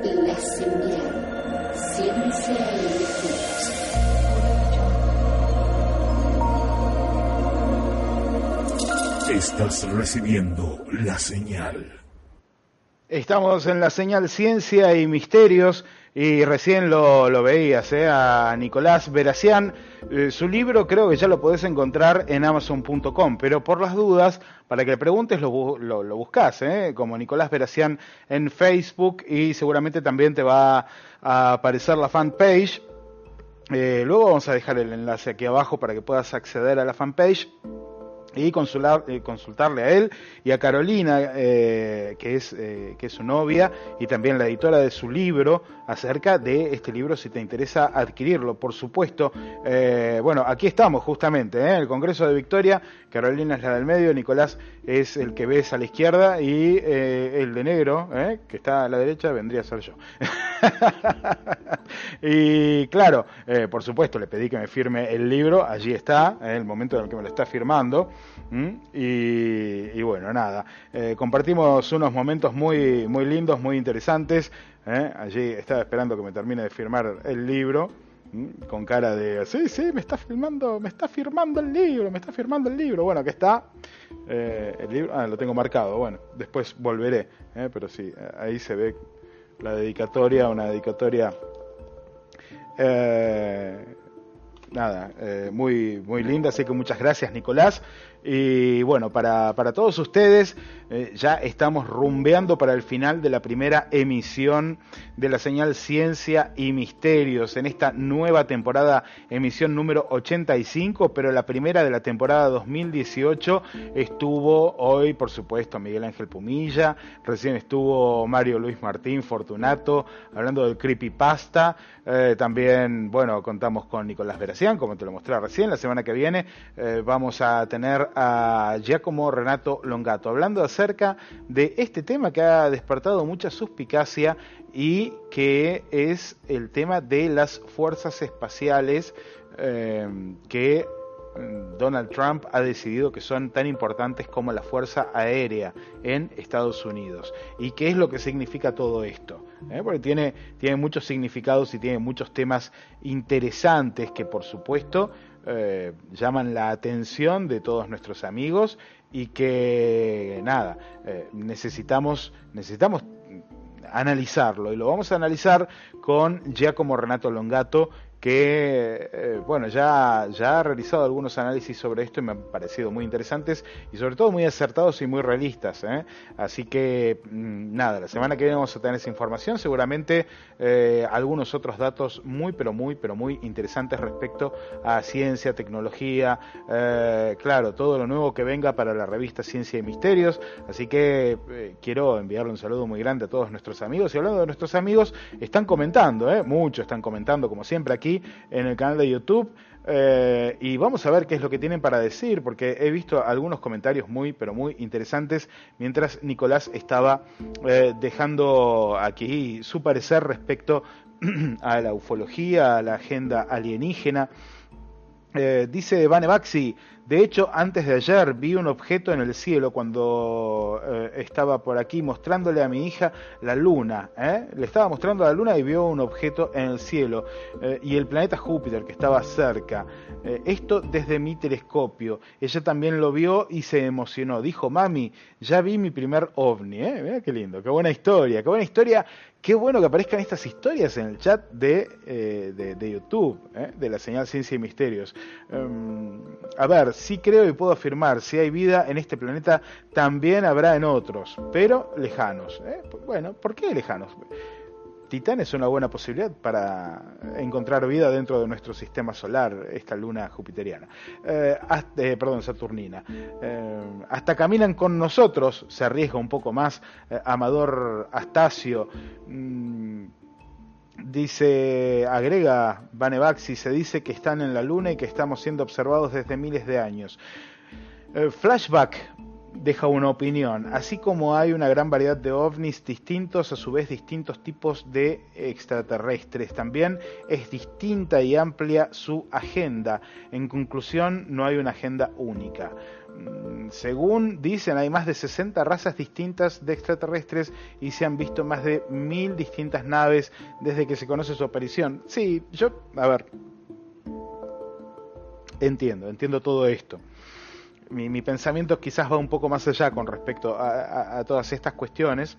La señal. Ciencia Estás recibiendo la señal. Estamos en la señal Ciencia y Misterios y recién lo, lo veías, ¿eh? a Nicolás Veracián. Eh, su libro creo que ya lo podés encontrar en amazon.com, pero por las dudas, para que le preguntes, lo, lo, buscas, ¿eh? como Nicolás Veracián en Facebook y seguramente también te va a aparecer la fanpage. Eh, luego vamos a dejar el enlace aquí abajo para que puedas acceder a la fanpage y consular, eh, consultarle a él y a Carolina, eh, que, es, eh, que es su novia y también la editora de su libro, acerca de este libro si te interesa adquirirlo, por supuesto. Eh, bueno, aquí estamos justamente, en el Congreso de Victoria, Carolina es la del medio, Nicolás es el que ves a la izquierda y el de negro, que está a la derecha, vendría a ser yo. y claro, por supuesto, le pedí que me firme el libro, allí está, en el momento en el que me lo está firmando. Y, y, bueno, nada, eh, compartimos unos momentos muy, muy lindos, muy interesantes. ¿eh? Allí estaba esperando que me termine de firmar el libro, con cara de, sí, sí, me está firmando, me está firmando el libro, me está firmando el libro. Bueno, que está, eh, el libro, ah, lo tengo marcado, bueno, después volveré, pero sí, ahí se ve la dedicatoria, una dedicatoria nada, eh, muy, muy linda, así que muchas gracias Nicolás. Y bueno, para, para todos ustedes, eh, ya estamos rumbeando para el final de la primera emisión de la señal Ciencia y Misterios. En esta nueva temporada, emisión número 85, pero la primera de la temporada 2018 estuvo hoy, por supuesto, Miguel Ángel Pumilla, recién estuvo Mario Luis Martín Fortunato, hablando del creepypasta, eh, también, bueno, contamos con Nicolás Veracián, como te lo mostré recién, la semana que viene eh, vamos a tener a Giacomo Renato Longato, hablando acerca de este tema que ha despertado mucha suspicacia y que es el tema de las fuerzas espaciales eh, que mm, Donald Trump ha decidido que son tan importantes como la Fuerza Aérea en Estados Unidos. ¿Y qué es lo que significa todo esto? ¿Eh? porque tiene, tiene muchos significados y tiene muchos temas interesantes que por supuesto eh, llaman la atención de todos nuestros amigos y que nada, eh, necesitamos, necesitamos analizarlo y lo vamos a analizar con Giacomo Renato Longato que eh, bueno ya, ya ha realizado algunos análisis sobre esto y me han parecido muy interesantes y sobre todo muy acertados y muy realistas. ¿eh? Así que mm, nada, la semana que viene vamos a tener esa información, seguramente eh, algunos otros datos muy pero muy pero muy interesantes respecto a ciencia, tecnología, claro, todo lo nuevo que venga para la revista Ciencia y Misterios. Así que quiero enviarle un saludo muy grande a todos nuestros amigos y hablando de nuestros amigos, están comentando, muchos están comentando como siempre aquí en el canal de YouTube. Eh, y vamos a ver qué es lo que tienen para decir, porque he visto algunos comentarios muy, pero muy interesantes, mientras Nicolás estaba eh, dejando aquí su parecer respecto a la ufología, a la agenda alienígena. Eh, dice Vane Baxi, de hecho, antes de ayer vi un objeto en el cielo cuando eh, estaba por aquí mostrándole a mi hija la luna. ¿eh? Le estaba mostrando la luna y vio un objeto en el cielo y el planeta Júpiter que estaba cerca. esto desde mi telescopio. Ella también lo vio y se emocionó. Dijo, mami, ya vi mi primer ovni. Mira qué lindo, qué buena historia, qué buena historia Qué bueno que aparezcan estas historias en el chat de, eh, de, YouTube, eh, de la señal Ciencia y Misterios. Em, a ver, sí creo y puedo afirmar, si hay vida en este planeta, también habrá en otros, pero lejanos. Eh. Bueno, ¿por qué lejanos? Titán es una buena posibilidad para encontrar vida dentro de nuestro sistema solar, esta luna jupiteriana, eh, eh, perdón, saturnina. Eh, hasta caminan con nosotros, se arriesga un poco más, Amador Astacio. Mm, dice, agrega Vanevaxi, se dice que están en la luna y que estamos siendo observados desde miles de años. flashback, deja una opinión, así como hay una gran variedad de ovnis distintos, a su vez distintos tipos de extraterrestres. También es distinta y amplia su agenda. En conclusión, no hay una agenda única. Mm, según dicen, hay más de 60 razas distintas de extraterrestres y se han visto más de mil distintas naves desde que se conoce su aparición. Sí, yo, a ver, entiendo, entiendo todo esto mi, pensamiento quizás va un poco más allá con respecto a, todas estas cuestiones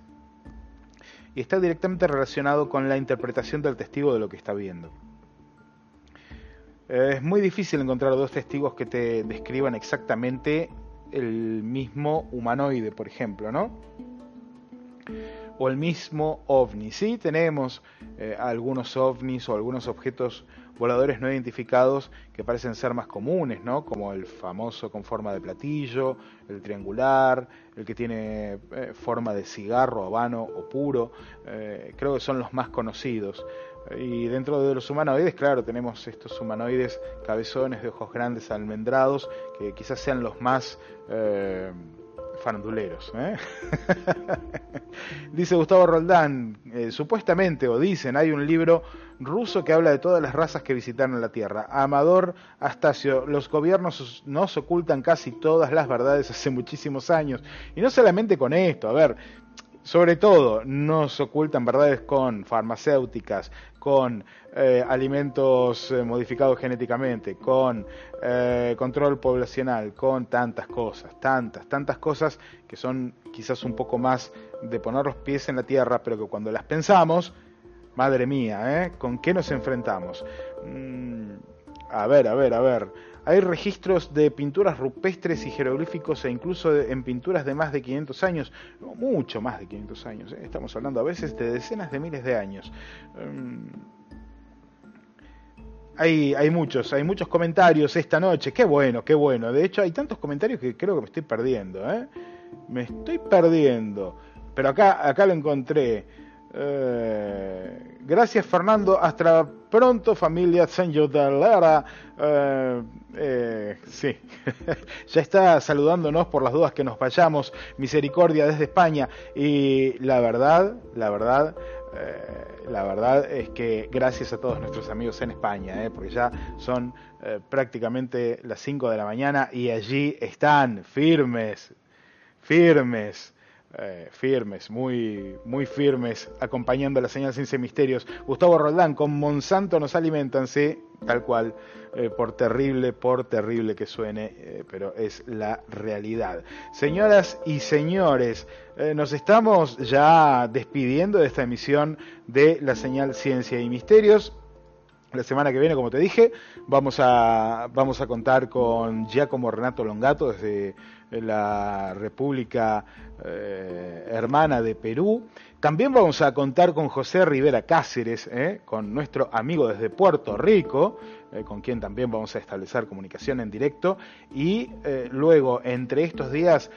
y está directamente relacionado con la interpretación del testigo de lo que está viendo. Es muy difícil encontrar dos testigos que te describan exactamente el mismo humanoide, por ejemplo, ¿no? O el mismo ovni. Sí, tenemos eh, algunos ovnis o algunos objetos voladores no identificados que parecen ser más comunes, ¿no? Como el famoso con forma de platillo, el triangular, el que tiene eh, forma de cigarro, habano o puro, eh, creo que son los más conocidos. Y dentro de los humanoides, claro, tenemos estos humanoides cabezones de ojos grandes almendrados, que quizás sean los más... faranduleros. ¿eh? Dice Gustavo Roldán, eh, supuestamente, o dicen, hay un libro ruso que habla de todas las razas que visitaron la Tierra. Amador Astacio, los gobiernos nos ocultan casi todas las verdades hace muchísimos años. Y no solamente con esto, a ver, sobre todo, nos ocultan verdades con farmacéuticas, con eh, alimentos eh, modificados genéticamente, con eh, control poblacional, con tantas cosas, tantas, tantas cosas que son quizás un poco más de poner los pies en la tierra, pero que cuando las pensamos, madre mía, ¿con qué nos enfrentamos? Mm, a ver, a ver, a ver. Hay registros de pinturas rupestres y jeroglíficos e incluso en pinturas de más de 500 años, mucho más de 500 años, estamos hablando a veces de decenas de miles de años. Mm, hay, hay muchos, hay muchos comentarios esta noche, qué bueno, qué bueno. De hecho hay tantos comentarios que creo que me estoy perdiendo, ¿eh? Me estoy perdiendo. Pero acá, acá lo encontré. Eh, gracias Fernando, hasta pronto familia de Lara. Eh, eh, sí, ya está saludándonos por las dudas que nos vayamos. Misericordia desde España. Y la verdad, la verdad, la verdad es que gracias a todos nuestros amigos en España, porque ya son prácticamente las 5 de la mañana y allí están firmes, firmes eh, firmes, muy, muy firmes, acompañando la señal Ciencia Misterios. Gustavo Roldán, con Monsanto nos alimentan, sí, tal cual, eh, por terrible, por terrible que suene, eh, pero es la realidad. Señoras y señores, nos estamos ya despidiendo de esta emisión de la señal Ciencia y Misterios. La semana que viene, como te dije, vamos a, vamos a contar con Giacomo Renato Longato desde la República eh, Hermana de Perú. También vamos a contar con José Rivera Cáceres, eh, con nuestro amigo desde Puerto Rico, eh, con quien también vamos a establecer comunicación en directo. Y luego, entre estos días,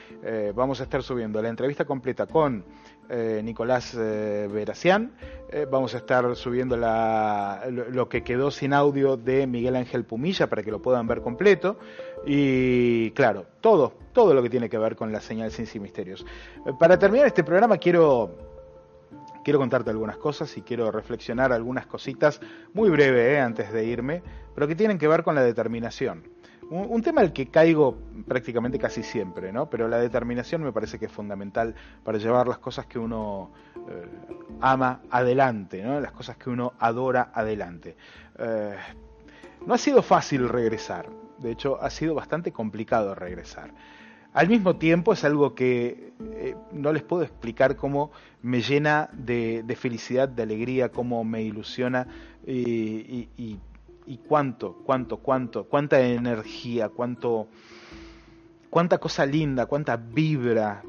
vamos a estar subiendo la entrevista completa con eh, Nicolás eh, Veracián. Eh, vamos a estar subiendo lo, que quedó sin audio de Miguel Ángel Pumilla para que lo puedan ver completo. Y claro, todo, todo lo que tiene que ver con la señal y Misterios. para terminar este programa quiero quiero contarte algunas cosas y quiero reflexionar algunas cositas muy breve antes de irme, pero que tienen que ver con la determinación. Un, tema al que caigo prácticamente casi siempre, ¿no? Pero la determinación me parece que es fundamental para llevar las cosas que uno eh, ama adelante, ¿no? Las cosas que uno adora adelante. Eh, no ha sido fácil regresar, de hecho ha sido bastante complicado regresar. Al mismo tiempo es algo que eh, no les puedo explicar cómo me llena de, felicidad, de alegría, cómo me ilusiona y, y y cuánto, cuánto, cuánto, cuánta energía, cuánto, cuánta cosa linda, cuánta vibra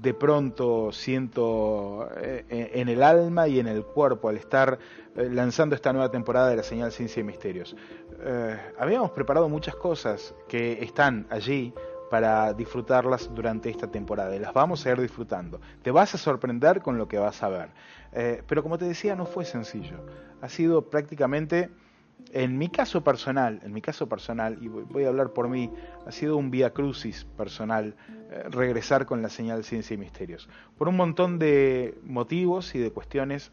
de pronto siento eh, en el alma y en el cuerpo al estar eh, lanzando esta nueva temporada de la señal Ciencia y Misterios. Eh, habíamos preparado muchas cosas que están allí para disfrutarlas durante esta temporada y las vamos a ir disfrutando. Te vas a sorprender con lo que vas a ver. pero como te decía, no fue sencillo. Ha sido prácticamente en mi caso personal, en mi caso personal, y voy a hablar por mí, ha sido un vía crucis personal eh, regresar con la señal Ciencia y Misterios. Por un montón de motivos y de cuestiones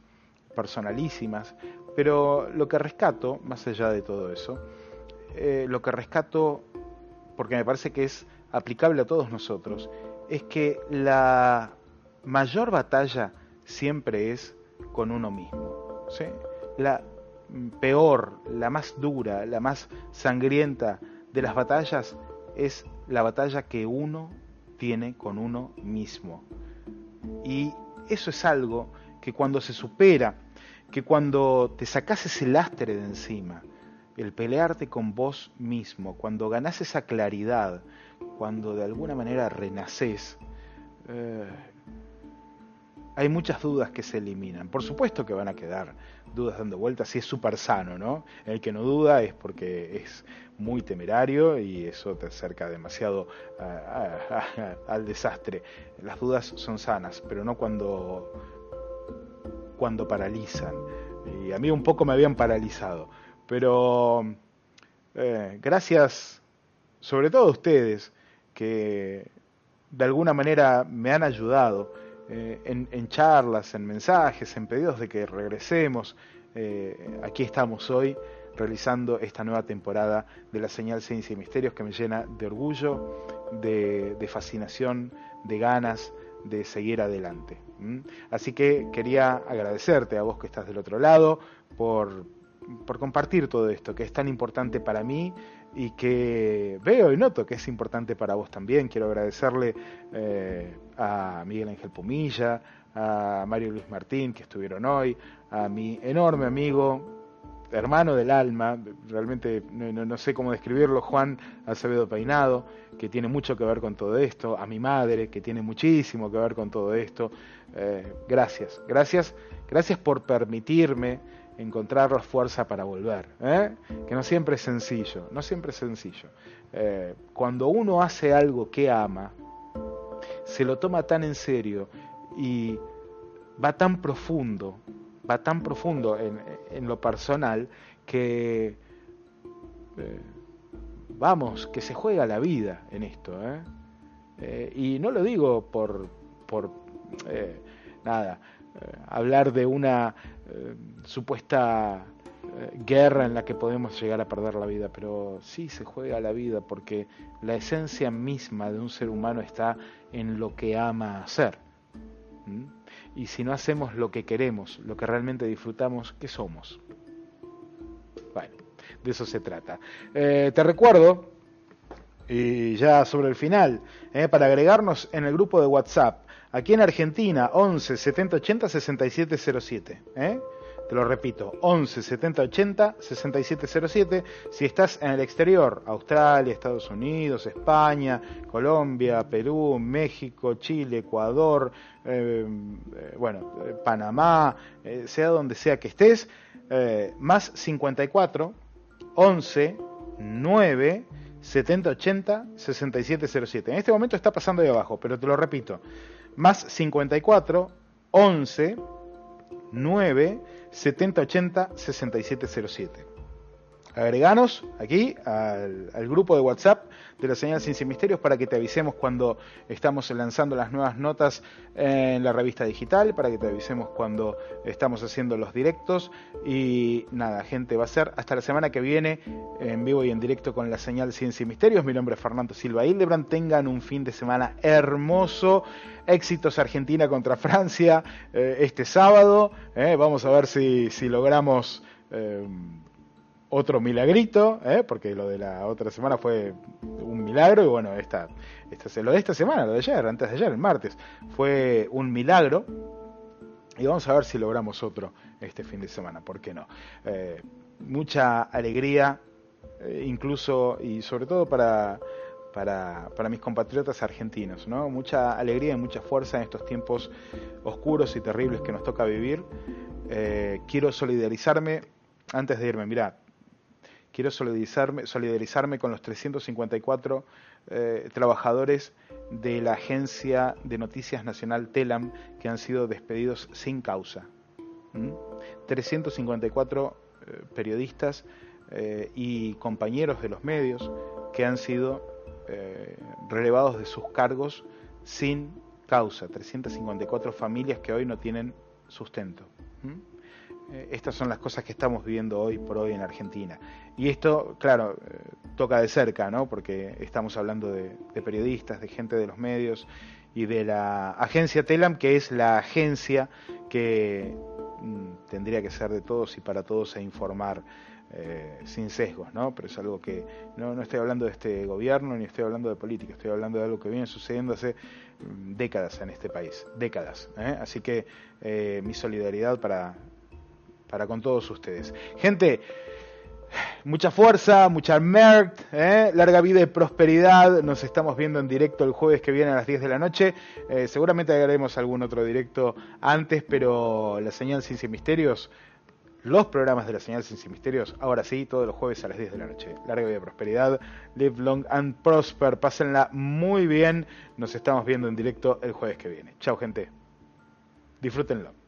personalísimas, pero lo que rescato, más allá de todo eso, eh, lo que rescato, porque me parece que es aplicable a todos nosotros, es que la mayor batalla siempre es con uno mismo. La peor, la más dura, la más sangrienta de las batallas es la batalla que uno tiene con uno mismo. Y eso es algo que cuando se supera, que cuando te sacas ese lastre de encima, el pelearte con vos mismo, cuando ganás esa claridad, cuando de alguna manera renaces, eh, hay muchas dudas que se eliminan. Por supuesto que van a quedar dudas dando vueltas, y es súper sano, ¿no? El que no duda es porque es muy temerario y eso te acerca demasiado al desastre. Las dudas son sanas, pero no cuando, cuando paralizan. Y a mí un poco me habían paralizado. Pero eh, gracias, sobre todo ustedes, que de alguna manera me han ayudado eh, en, charlas, en mensajes, en pedidos de que regresemos. Eh, aquí estamos hoy realizando esta nueva temporada de la señal Ciencia y Misterios que me llena de orgullo, de, fascinación, de ganas de seguir adelante. Así que quería agradecerte a vos que estás del otro lado por, por compartir todo esto, que es tan importante para mí y que veo y noto que es importante para vos también. Quiero agradecerle eh, a Miguel Ángel Pumilla, a Mario Luis Martín, que estuvieron hoy, a mi enorme amigo, hermano del alma, realmente no, sé cómo describirlo, Juan Acevedo Peinado, que tiene mucho que ver con todo esto, a mi madre, que tiene muchísimo que ver con todo esto. Eh, gracias, gracias, gracias por permitirme encontrar la fuerza para volver, ¿eh? que no siempre es sencillo, no siempre es sencillo. Eh, cuando uno hace algo que ama, se lo toma tan en serio y va tan profundo, va tan profundo en, lo personal que, eh, vamos, que se juega la vida en esto. y no lo digo por, por nada, hablar de una eh, supuesta eh, guerra en la que podemos llegar a perder la vida, pero sí se juega la vida porque la esencia misma de un ser humano está en lo que ama hacer. Y si no hacemos lo que queremos, lo que realmente disfrutamos, ¿qué somos? Bueno, de eso se trata. Eh, te recuerdo, y ya sobre el final, para agregarnos en el grupo de WhatsApp, aquí en Argentina, 11 70 80 67 07. ¿eh? Te lo repito, 11 70 80 6707. Si estás en el exterior, Australia, Estados Unidos, España, Colombia, Perú, México, Chile, Ecuador, eh, eh, bueno, eh, Panamá, sea donde sea que estés, más 54 11 9 70 80 6707. En este momento está pasando ahí abajo, pero te lo repito, más 54 11 9 7080 6707. Agreganos aquí al, grupo de WhatsApp de la señal Ciencia y Misterios para que te avisemos cuando estamos lanzando las nuevas notas en la revista digital, para que te avisemos cuando estamos haciendo los directos. Y nada, gente, va a ser hasta la semana que viene en vivo y en directo con la señal Ciencia y Misterios. Mi nombre es Fernando Silva Hildebrand. Tengan un fin de semana hermoso. Éxitos Argentina contra Francia eh, este sábado. Eh, vamos a ver si, si logramos. Eh, otro milagrito, ¿eh? porque lo de la otra semana fue un milagro y bueno, esta, esta, lo de esta semana, lo de ayer, antes de ayer, el martes, fue un milagro y vamos a ver si logramos otro este fin de semana, ¿por qué no? Eh, mucha alegría, eh, incluso y sobre todo para, para, para, mis compatriotas argentinos, ¿no? Mucha alegría y mucha fuerza en estos tiempos oscuros y terribles que nos toca vivir. Eh, quiero solidarizarme antes de irme, mira, quiero solidarizarme, con los 354 eh, trabajadores de la agencia de noticias nacional TELAM que han sido despedidos sin causa. ¿Mm? 354 eh, periodistas eh, y compañeros de los medios que han sido eh, relevados de sus cargos sin causa. 354 familias que hoy no tienen sustento. Estas son las cosas que estamos viviendo hoy por hoy en Argentina. Y esto, claro, eh, toca de cerca, ¿no? Porque estamos hablando de, periodistas, de gente de los medios y de la agencia TELAM, que es la agencia que mm, tendría que ser de todos y para todos e informar eh, sin sesgos, ¿no? Pero es algo que no, no estoy hablando de este gobierno ni estoy hablando de política, estoy hablando de algo que viene sucediendo hace mm, décadas en este país, décadas. ¿eh? Así que eh, mi solidaridad para para con todos ustedes. Gente, mucha fuerza, mucha merc, ¿eh? larga vida y prosperidad. Nos estamos viendo en directo el jueves que viene a las 10 de la noche. Eh, seguramente haremos algún otro directo antes, pero la señal y Misterios, los programas de la señal y Misterios, ahora sí, todos los jueves a las 10 de la noche. Larga vida y prosperidad. Live long and prosper. Pásenla muy bien. Nos estamos viendo en directo el jueves que viene. Chao, gente. Disfrútenlo.